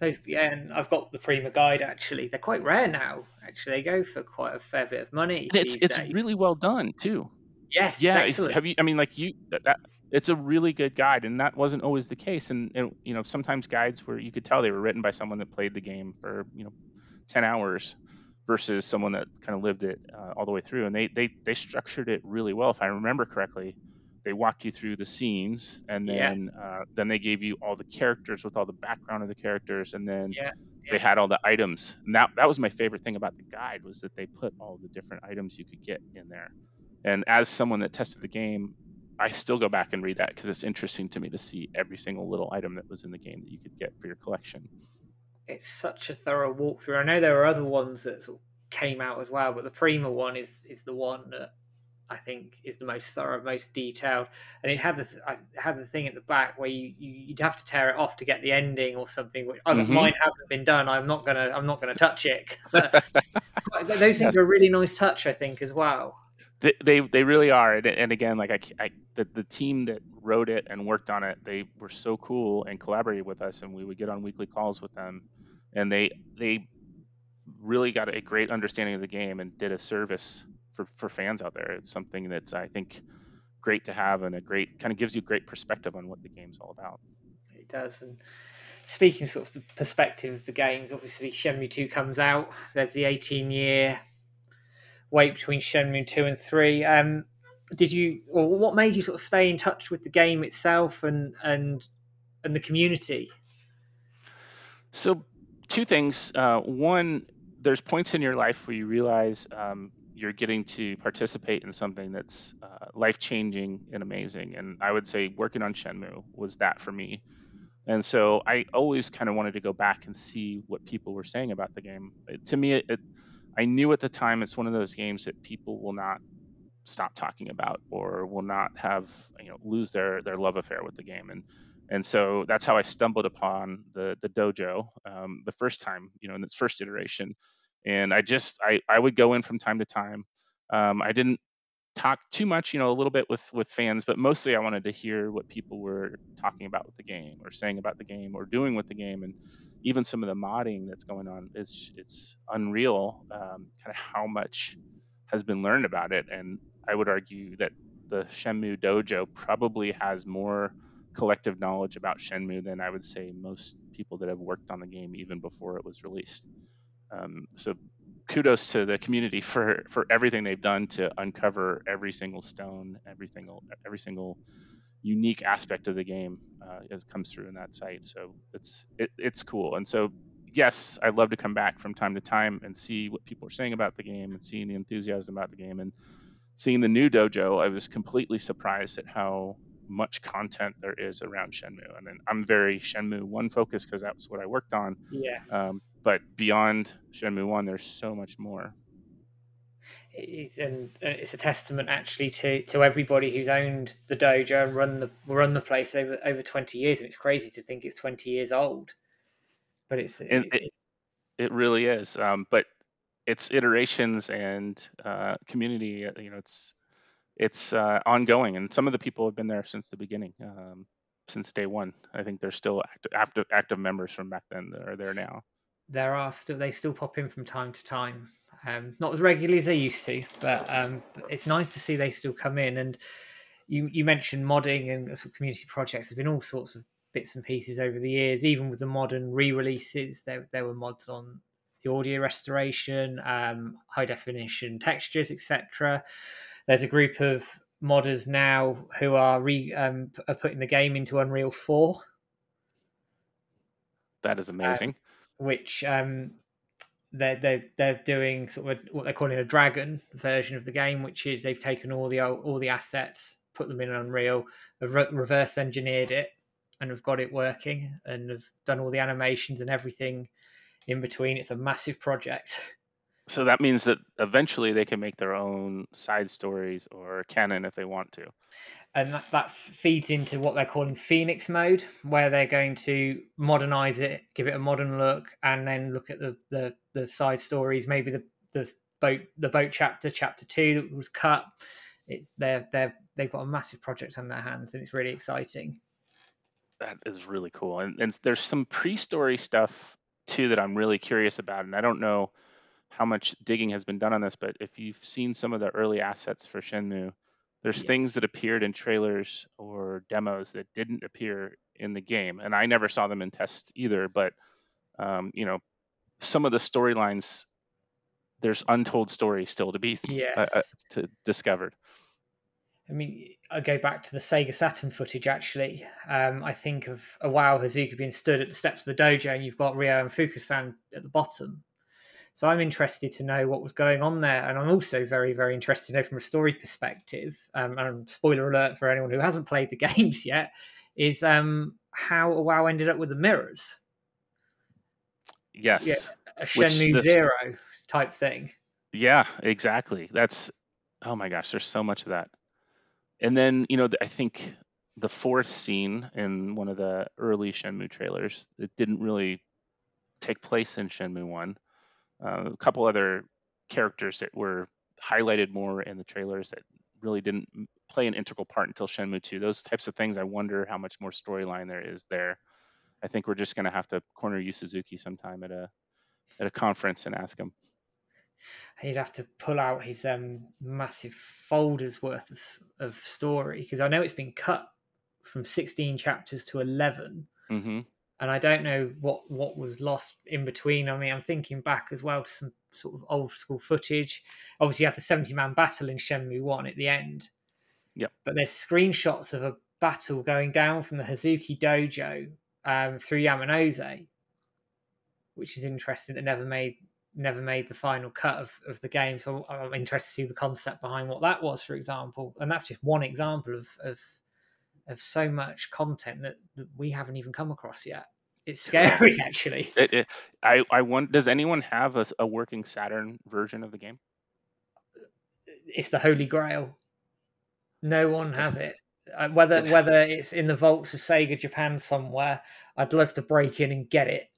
Those, yeah, and I've got the Prima Guide actually. They're quite rare now. Actually, they go for quite a fair bit of money. And it's it's days. really well done too. Yes, yeah. excellent. Have you? I mean, like you that, that it's a really good guide, and that wasn't always the case. And, and you know, sometimes guides where you could tell they were written by someone that played the game for you know, ten hours, versus someone that kind of lived it uh, all the way through. And they they they structured it really well, if I remember correctly they walked you through the scenes and then yeah. uh, then they gave you all the characters with all the background of the characters and then yeah. Yeah. they had all the items and that, that was my favorite thing about the guide was that they put all the different items you could get in there and as someone that tested the game i still go back and read that because it's interesting to me to see every single little item that was in the game that you could get for your collection it's such a thorough walkthrough i know there are other ones that sort of came out as well but the prima one is is the one that I think is the most thorough, most detailed, and it had the I had the thing at the back where you, you would have to tear it off to get the ending or something. Which oh, mm-hmm. mine hasn't been done. I'm not gonna I'm not gonna touch it. those things are a really nice touch, I think, as well. They they, really are, and, and again, like I, I the, the team that wrote it and worked on it, they were so cool and collaborated with us, and we would get on weekly calls with them, and they they really got a great understanding of the game and did a service for, for fans out there. It's something that's I think great to have and a great kind of gives you a great perspective on what the game's all about. It does. And speaking sort of perspective of the games, obviously Shenmue 2 comes out. There's the 18 year wait between Shenmue 2 and 3. Um, did you or what made you sort of stay in touch with the game itself and and and the community? So two things. Uh, one, there's points in your life where you realize um, you're getting to participate in something that's uh, life changing and amazing. And I would say working on Shenmue was that for me. And so I always kind of wanted to go back and see what people were saying about the game. It, to me, it, it, I knew at the time it's one of those games that people will not stop talking about or will not have you know lose their their love affair with the game. And and so that's how I stumbled upon the the dojo um, the first time, you know, in its first iteration and I just I I would go in from time to time. Um, I didn't talk too much, you know, a little bit with with fans, but mostly I wanted to hear what people were talking about with the game, or saying about the game, or doing with the game, and even some of the modding that's going on. It's it's unreal, um, kind of how much has been learned about it, and I would argue that the Shenmue Dojo probably has more collective knowledge about Shenmue than I would say most people that have worked on the game even before it was released. Um, so kudos to the community for for everything they've done to uncover every single stone, every single every single unique aspect of the game uh, as comes through in that site. So it's it, it's cool. And so yes, I'd love to come back from time to time and see what people are saying about the game and seeing the enthusiasm about the game. And seeing the new dojo, I was completely surprised at how much content there is around Shenmue. And I'm very Shenmue 1 focused because that's what I worked on. Yeah. Um, but beyond Shenmue 1, there's so much more. It's, and it's a testament actually to, to everybody who's owned the dojo and run the run the place over over 20 years. And it's crazy to think it's 20 years old. But it's, it's it, it really is. Um, but it's iterations and uh, community. Uh, you know, it's it's uh, ongoing, and some of the people have been there since the beginning, um, since day one. I think they're still active, active, active members from back then that are there now. There are still they still pop in from time to time, um, not as regularly as they used to, but um, it's nice to see they still come in. And you you mentioned modding and sort of community projects. There've been all sorts of bits and pieces over the years. Even with the modern re-releases, there there were mods on the audio restoration, um, high definition textures, etc. There's a group of modders now who are re um, are putting the game into Unreal Four. That is amazing. Um, which um, they're they're they're doing sort of what they're calling a dragon version of the game, which is they've taken all the all the assets, put them in Unreal, re- reverse engineered it, and have got it working, and have done all the animations and everything in between. It's a massive project. So that means that eventually they can make their own side stories or canon if they want to. And that, that feeds into what they're calling Phoenix mode, where they're going to modernize it, give it a modern look, and then look at the the, the side stories. Maybe the the boat the boat chapter, chapter two that was cut. It's they're they're they've got a massive project on their hands, and it's really exciting. That is really cool, and, and there's some pre-story stuff too that I'm really curious about, and I don't know how much digging has been done on this, but if you've seen some of the early assets for Shenmue, there's yeah. things that appeared in trailers or demos that didn't appear in the game, and I never saw them in test either. But um, you know, some of the storylines, there's untold stories still to be yes. uh, uh, to discovered. I mean, I go back to the Sega Saturn footage. Actually, um, I think of a Iwao Hazuki being stood at the steps of the dojo, and you've got Ryo and Fukusan at the bottom. So I'm interested to know what was going on there, and I'm also very, very interested to know from a story perspective. Um, and spoiler alert for anyone who hasn't played the games yet, is um, how Iwao ended up with the mirrors. Yes, yeah, a Shenmue this... Zero type thing. Yeah, exactly. That's oh my gosh, there's so much of that. And then, you know, I think the fourth scene in one of the early Shenmue trailers, it didn't really take place in Shenmue 1. Uh, a couple other characters that were highlighted more in the trailers that really didn't play an integral part until Shenmue 2. Those types of things, I wonder how much more storyline there is there. I think we're just going to have to corner Yu Suzuki sometime at a at a conference and ask him he'd have to pull out his um, massive folders worth of, of story because I know it's been cut from 16 chapters to 11. Mm-hmm. And I don't know what, what was lost in between. I mean, I'm thinking back as well to some sort of old school footage. Obviously, you have the 70 man battle in Shenmue 1 at the end. Yeah. But there's screenshots of a battle going down from the Hazuki dojo um, through Yamanose, which is interesting that never made never made the final cut of, of the game. So I'm interested to see the concept behind what that was, for example. And that's just one example of of, of so much content that, that we haven't even come across yet. It's scary, actually. It, it, I I want. Does anyone have a, a working Saturn version of the game? It's the Holy Grail. No one has it. Uh, whether whether it's in the vaults of Sega Japan somewhere, I'd love to break in and get it.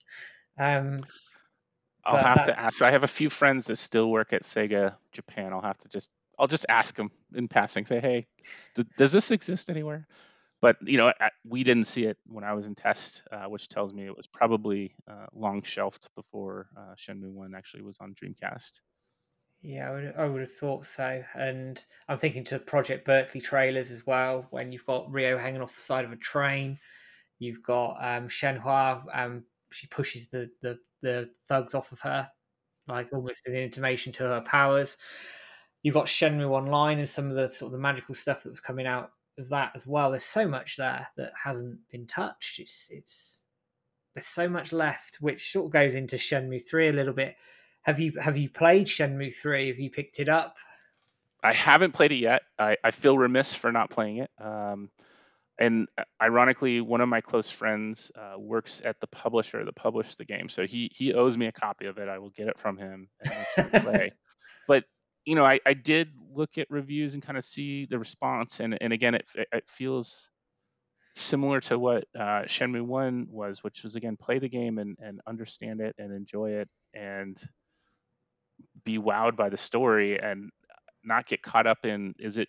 Um, I'll have that, to ask. So I have a few friends that still work at Sega Japan. I'll have to just I'll just ask them in passing. Say, hey, d- does this exist anywhere? But you know, we didn't see it when I was in test, uh, which tells me it was probably uh, long shelved before uh, Shenmue One actually was on Dreamcast. Yeah, I would, I would have thought so. And I'm thinking to Project Berkley trailers as well, when you've got Ryo hanging off the side of a train, you've got um, Shenhua, um, she pushes the, the the thugs off of her, like almost an intimation to her powers. You've got Shenmue Online and some of the sort of the magical stuff that was coming out of that as well. There's so much there that hasn't been touched. It's it's there's so much left, which sort of goes into Shenmue three a little bit. Have you have you played Shenmue three? Have you picked it up? I haven't played it yet. I, I feel remiss for not playing it. Um, and uh, ironically, one of my close friends uh, works at the publisher that published the game, so he he owes me a copy of it. I will get it from him and play. but you know, I, I did look at reviews and kind of see the response, and and again, it it feels similar to what uh, Shenmue One was, which was again play the game and and understand it and enjoy it and be wowed by the story and not get caught up in is it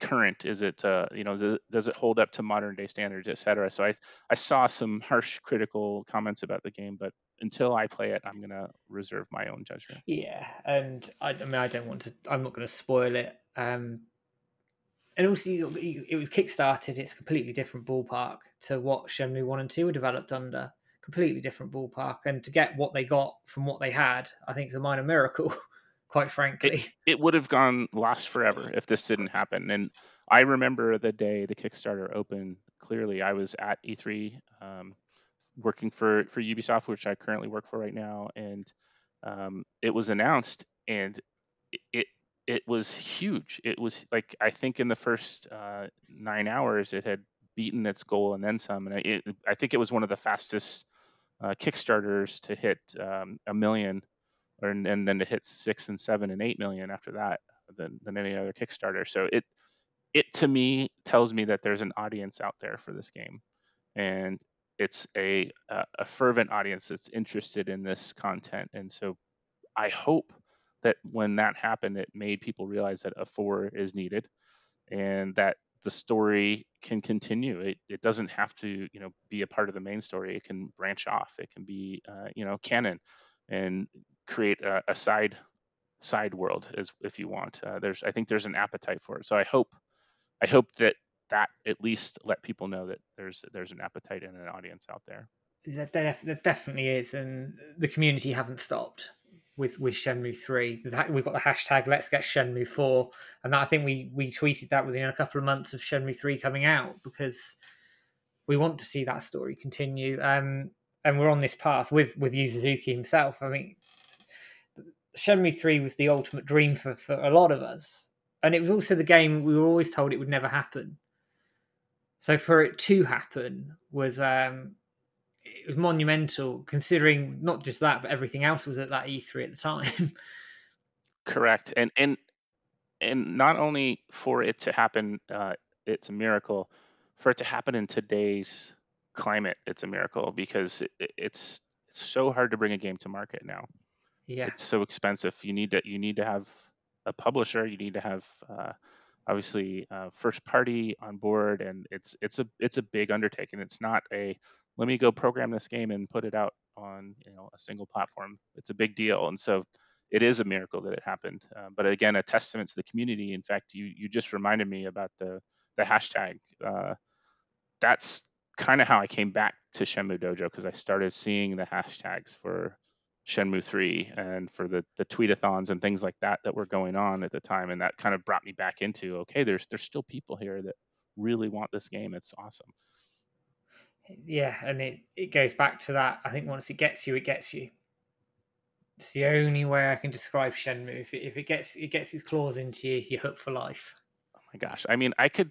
current? Is it uh, you know does, does, it hold up to modern day standards et cetera? So i i saw some harsh critical comments about the game but until i play it i'm going to reserve my own judgment yeah and I, I, mean i don't want to i'm not going to spoil it um and also it was kickstarted it's a completely different ballpark to what shenmue 1 and 2 were developed under completely different ballpark and to get what they got from what they had i think is a minor miracle quite frankly. It, it would have gone lost forever if this didn't happen. And I remember the day the Kickstarter opened. Clearly, I was at E3 um, working for for Ubisoft, which I currently work for right now, and um, it was announced, and it it was huge. It was like I think in the first uh, nine hours, it had beaten its goal and then some. And it, I think it was one of the fastest uh, Kickstarters to hit um, a million or, and then to hit six and seven and eight million after that than, than any other Kickstarter. So it it to me tells me that there's an audience out there for this game, and it's a a, a fervent audience that's interested in this content. And so I hope that when that happened, it made people realize that a four is needed, and that the story can continue. It, it doesn't have to, you know, be a part of the main story. It can branch off. It can be, uh, you know, canon and create a, a side side world as if you want. Uh, there's I think there's an appetite for it. So I hope I hope that that at least let people know that there's there's an appetite and an audience out there. There, definitely is, and the community haven't stopped with with Shenmue three. We've got the hashtag Let's Get Shenmue four, and that, I think we we tweeted that within a couple of months of Shenmue three coming out because we want to see that story continue. Um, and we're on this path with with Yu Suzuki himself. I mean, Shenmue 3 was the ultimate dream for, for a lot of us. And it was also the game we were always told it would never happen. So for it to happen was um, it was monumental, considering not just that, but everything else was at that E3 at the time. Correct, and and and not only for it to happen, uh, it's a miracle. For it to happen in today's climate, it's a miracle because it, it's it's so hard to bring a game to market now. Yeah. It's so expensive. You need to you need to have a publisher. You need to have uh, obviously uh, first party on board, and it's it's a it's a big undertaking. It's not a let me go program this game and put it out on you know a single platform. It's a big deal, and so it is a miracle that it happened. Uh, but again, a testament to the community. In fact, you you just reminded me about the the hashtag. Uh, that's kind of how I came back to Shenmue Dojo because I started seeing the hashtags for Shenmue 3 and for the the tweetathons and things like that that were going on at the time. And that kind of brought me back into okay there's there's still people here that really want this game. It's awesome. Yeah and it it goes back to that. I think once it gets you it gets you. It's the only way I can describe Shenmue. If it, if it gets it gets its claws into you you're hooked for life. Oh my gosh. I mean I could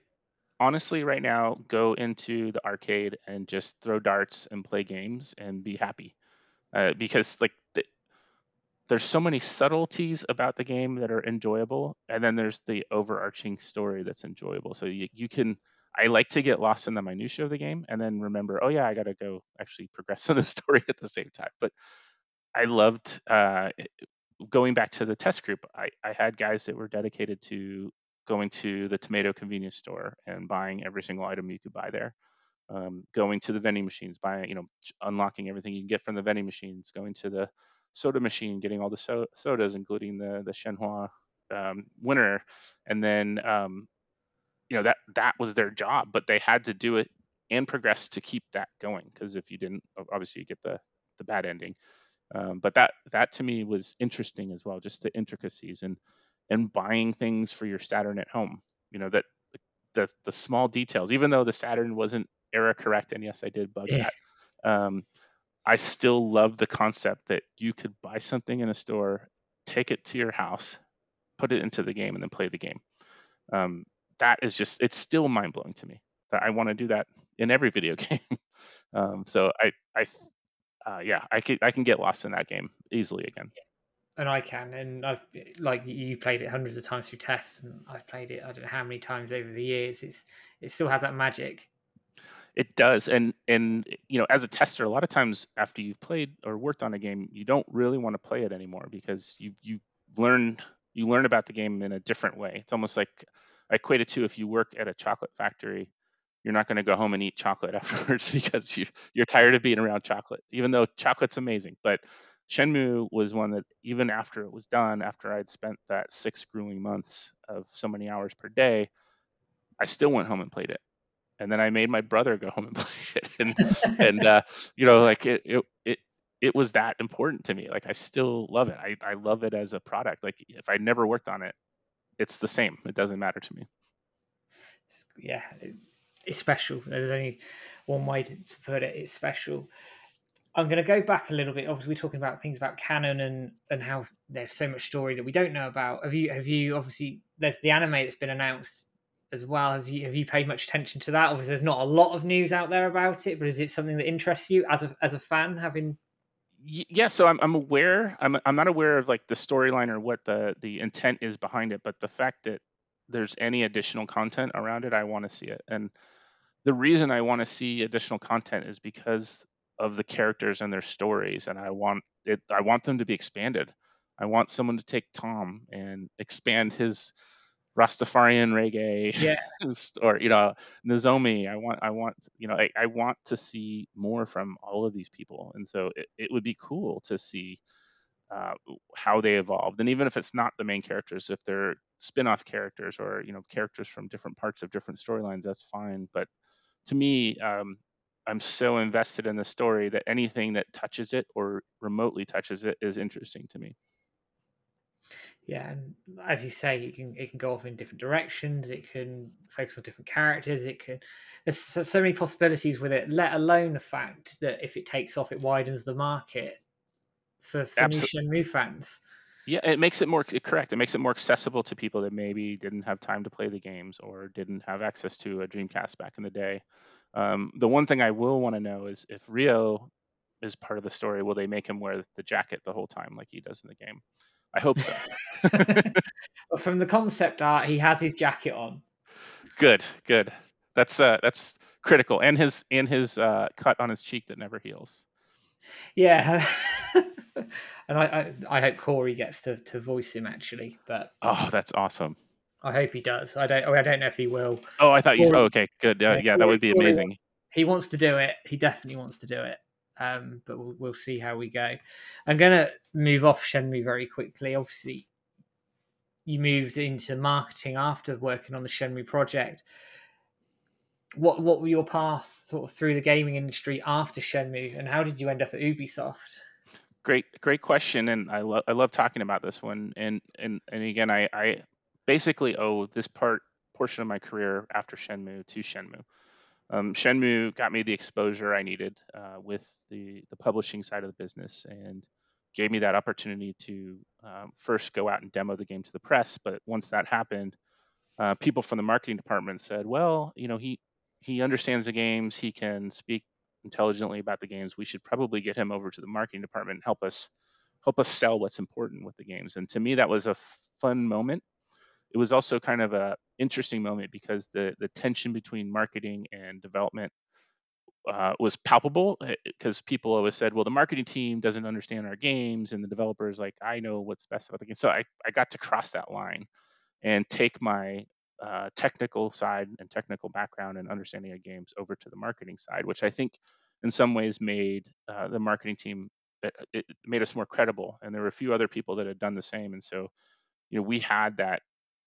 honestly right now go into the arcade and just throw darts and play games and be happy uh, because like the, there's so many subtleties about the game that are enjoyable, and then there's the overarching story that's enjoyable. So you, you can I like to get lost in the minutia of the game and then remember, oh yeah, I got to go actually progress in the story at the same time. But I loved uh, going back to the test group. I, I had guys that were dedicated to going to the tomato convenience store and buying every single item you could buy there um, going to the vending machines, buying, you know, unlocking everything you can get from the vending machines, going to the soda machine, getting all the so- sodas, including the the Shenhua um, winner, and then um, you know that that was their job, but they had to do it and progress to keep that going because if you didn't, obviously you get the the bad ending. Um, but that that to me was interesting as well, just the intricacies and and buying things for your Saturn at home. You know that the the small details, even though the Saturn wasn't error correct, and yes, I did bug yeah. that. Um, I still love the concept that you could buy something in a store, take it to your house, put it into the game and then play the game. Um, that is just it's still mind blowing to me that I want to do that in every video game. um, so I I uh, yeah I can I can get lost in that game easily again. And I can, and I've like you played it hundreds of times through tests, and I've played it I don't know how many times over the years. It's it still has that magic. It does, and and you know, as a tester, a lot of times after you've played or worked on a game, you don't really want to play it anymore because you you learn you learn about the game in a different way. It's almost like I equate it to if you work at a chocolate factory, you're not going to go home and eat chocolate afterwards because you you're tired of being around chocolate, even though chocolate's amazing. But Shenmue was one that even after it was done, after I'd spent that six grueling months of so many hours per day, I still went home and played it and then I made my brother go home and play it, and and uh, you know, like it, it it it was that important to me. Like I still love it. I I love it as a product. Like if I never worked on it, it's the same. It doesn't matter to me. Yeah, it's special. There's only one way to, to put it. It's special. I'm going to go back a little bit. Obviously, we're talking about things about canon and and how there's so much story that we don't know about. Have you have you obviously there's the anime that's been announced as well. Have you have you paid much attention to that? Obviously, there's not a lot of news out there about it, but is it something that interests you as a as a fan having? Yeah, so I'm I'm aware. I'm I'm not aware of like the storyline or what the the intent is behind it, but the fact that there's any additional content around it, I want to see it. And the reason I want to see additional content is because of the characters and their stories, and I want it. I want them to be expanded. I want someone to take Tom and expand his Rastafarian reggae, yeah, or you know Nozomi. I want, I want, you know, I, I, want to see more from all of these people, and so it, it would be cool to see uh, how they evolved, and even if it's not the main characters, if they're spin-off characters or you know characters from different parts of different storylines, that's fine. But to me, um, I'm so invested in the story that anything that touches it or remotely touches it is interesting to me yeah, and as you say, it can it can go off in different directions. It can focus on different characters. It can there's so, so many possibilities with it. Let alone the fact that if it takes off, it widens the market for for new Shenmue fans. Yeah, it makes it more correct. It makes it more accessible to people that maybe didn't have time to play the games or didn't have access to a Dreamcast back in the day. Um, the one thing I will want to know is if Ryo is part of the story, will they make him wear the jacket the whole time like he does in the game? I hope so. but from the concept art, he has his jacket on. Good, good. That's uh, that's critical, and his and his uh, cut on his cheek that never heals. Yeah, and I, I, I hope Corey gets to to voice him actually. But oh, that's awesome. I hope he does. I don't. I don't know if he will. Oh, I thought you. Corey, oh, okay, good. Uh, yeah, yeah Corey, that would be amazing. Corey, he wants to do it. He definitely wants to do it um, but we'll, we'll see how we go. I'm going to move off Shenmue very quickly. Obviously, you moved into marketing after working on the Shenmue project. What what were your paths sort of through the gaming industry after Shenmue, and how did you end up at Ubisoft? Great, great question, and I love I love talking about this one. And and and again, I I basically owe this part portion of my career after Shenmue to Shenmue um, Shenmue got me the exposure I needed uh, with the the publishing side of the business and gave me that opportunity to um, first go out and demo the game to the press. But once that happened, uh, people from the marketing department said, "Well, you know, he he understands the games. He can speak intelligently about the games. We should probably get him over to the marketing department and help us help us sell what's important with the games." And to me, that was a fun moment it was also kind of a interesting moment because the the tension between marketing and development uh, was palpable because eh, people always said, well, the marketing team doesn't understand our games, and the developers like, I know what's best about the game. So I, I got to cross that line and take my uh, technical side and technical background and understanding of games over to the marketing side, which I think in some ways made uh, the marketing team it, eh, it made us more credible. And there were a few other people that had done the same, and so you know we had that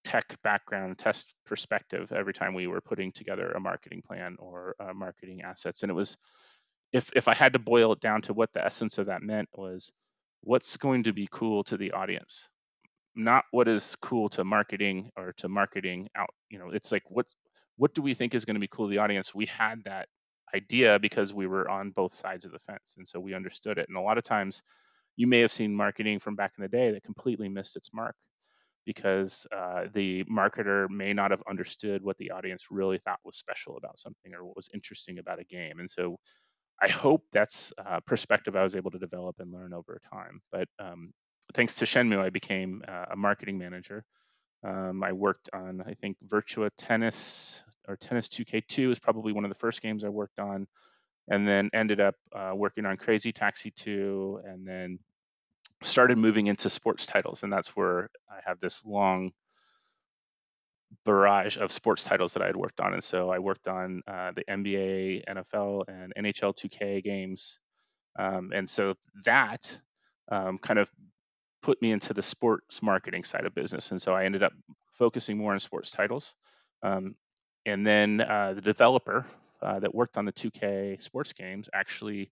tech background test perspective every time we were putting together a marketing plan or uh, marketing assets. And it was if if i had to boil it down to what the essence of that meant was what's going to be cool to the audience? Not what is cool to marketing or to marketing out you know it's like what what do we think is going to be cool to the audience? We had that idea because we were on both sides of the fence and so we understood it. And a lot of times you may have seen marketing from back in the day that completely missed its mark because uh, the marketer may not have understood what the audience really thought was special about something or what was interesting about a game. And so I hope that's a perspective I was able to develop and learn over time. But um, thanks to Shenmue, I became uh, a marketing manager. Um, I worked on, I think, Virtua Tennis or Tennis 2K2 is probably one of the first games I worked on, and then ended up uh, working on Crazy Taxi 2, and then started moving into sports titles, and that's where I have this long barrage of sports titles that I had worked on. And so I worked on uh, the NBA, NFL, and NHL 2K games. Um, and so that um, kind of put me into the sports marketing side of business. And so I ended up focusing more on sports titles. Um, and then uh, the developer uh, that worked on the 2K sports games actually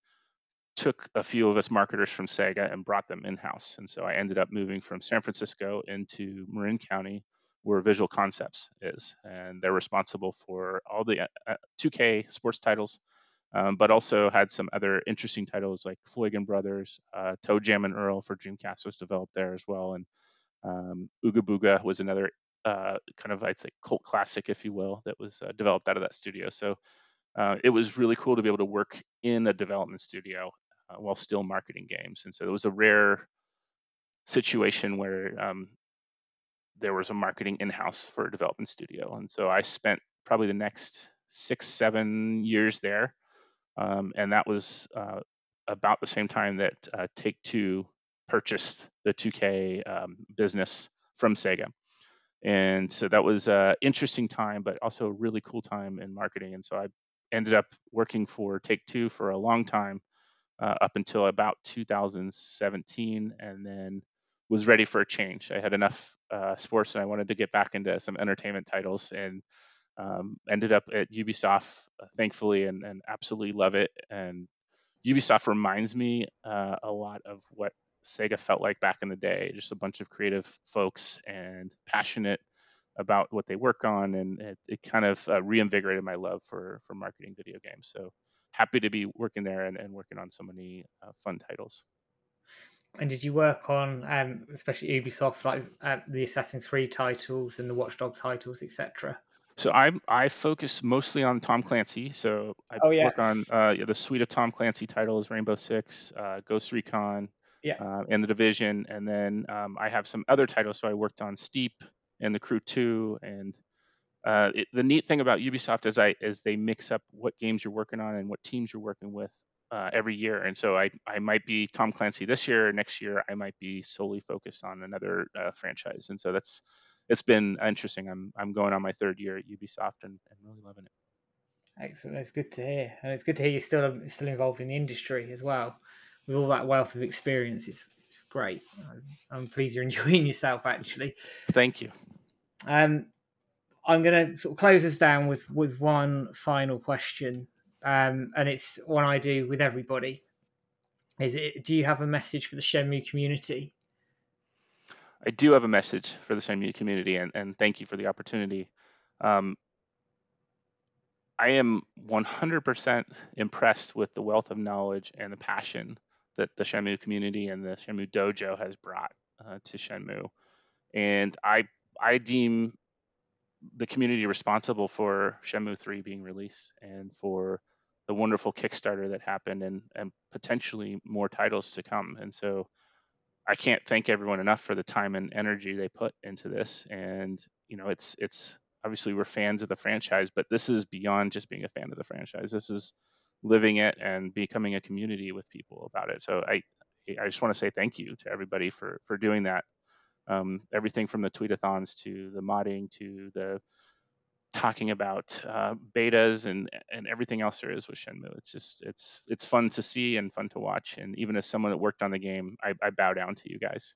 took a few of us marketers from Sega and brought them in house. And so I ended up moving from San Francisco into Marin County, where Visual Concepts is. And they're responsible for all the uh, 2K sports titles um, but also had some other interesting titles like Floigan Brothers, uh, ToeJam and Earl for Dreamcast was developed there as well, and um, Ooga Booga was another uh, kind of I'd say cult classic, if you will, that was uh, developed out of that studio. So uh, it was really cool to be able to work in a development studio uh, while still marketing games, and so it was a rare situation where um, there was a marketing in-house for a development studio, and so I spent probably the next six, seven years there um, and that was uh, about the same time that uh, Take Two purchased the 2K um, business from Sega. And so that was an interesting time, but also a really cool time in marketing. And so I ended up working for Take Two for a long time, uh, up until about 2017, and then was ready for a change. I had enough uh, sports, and I wanted to get back into some entertainment titles. And um, ended up at Ubisoft, uh, thankfully, and, and absolutely love it. And Ubisoft reminds me uh, a lot of what Sega felt like back in the day. Just a bunch of creative folks and passionate about what they work on, and it, it kind of uh, reinvigorated my love for for marketing video games. So happy to be working there and, and working on so many uh, fun titles. And did you work on, um, especially Ubisoft, like uh, the Assassin's Creed titles and the Watchdog titles, etc.? So I I focus mostly on Tom Clancy. So I oh, yeah. work on uh, the suite of Tom Clancy titles: Rainbow Six, uh, Ghost Recon, yeah, uh, and the Division. And then um, I have some other titles. So I worked on Steep and the Crew Two. And uh, it, the neat thing about Ubisoft is I is they mix up what games you're working on and what teams you're working with uh, every year. And so I I might be Tom Clancy this year. Next year I might be solely focused on another uh, franchise. And so that's it's been interesting. I'm I'm going on my third year at Ubisoft and, and really loving it. Excellent. It's good to hear, and it's good to hear you're still still involved in the industry as well, with all that wealth of experience. It's it's great. I'm pleased you're enjoying yourself. Actually, thank you. Um, I'm going to sort of close us down with with one final question, um, and it's one I do with everybody. Is it? Do you have a message for the Shenmue community? I do have a message for the Shenmue community, and, and thank you for the opportunity. Um, I am 100% impressed with the wealth of knowledge and the passion that the Shenmue community and the Shenmue Dojo has brought uh, to Shenmue, and I I deem the community responsible for Shenmue 3 being released and for the wonderful Kickstarter that happened and and potentially more titles to come. And so I can't thank everyone enough for the time and energy they put into this. And you know, it's it's obviously we're fans of the franchise, but this is beyond just being a fan of the franchise. This is living it and becoming a community with people about it. So I I just want to say thank you to everybody for for doing that. Um, everything from the tweetathons to the modding to the talking about uh, betas and and everything else there is with Shenmue. It's just it's it's fun to see and fun to watch. And even as someone that worked on the game, I, I bow down to you guys.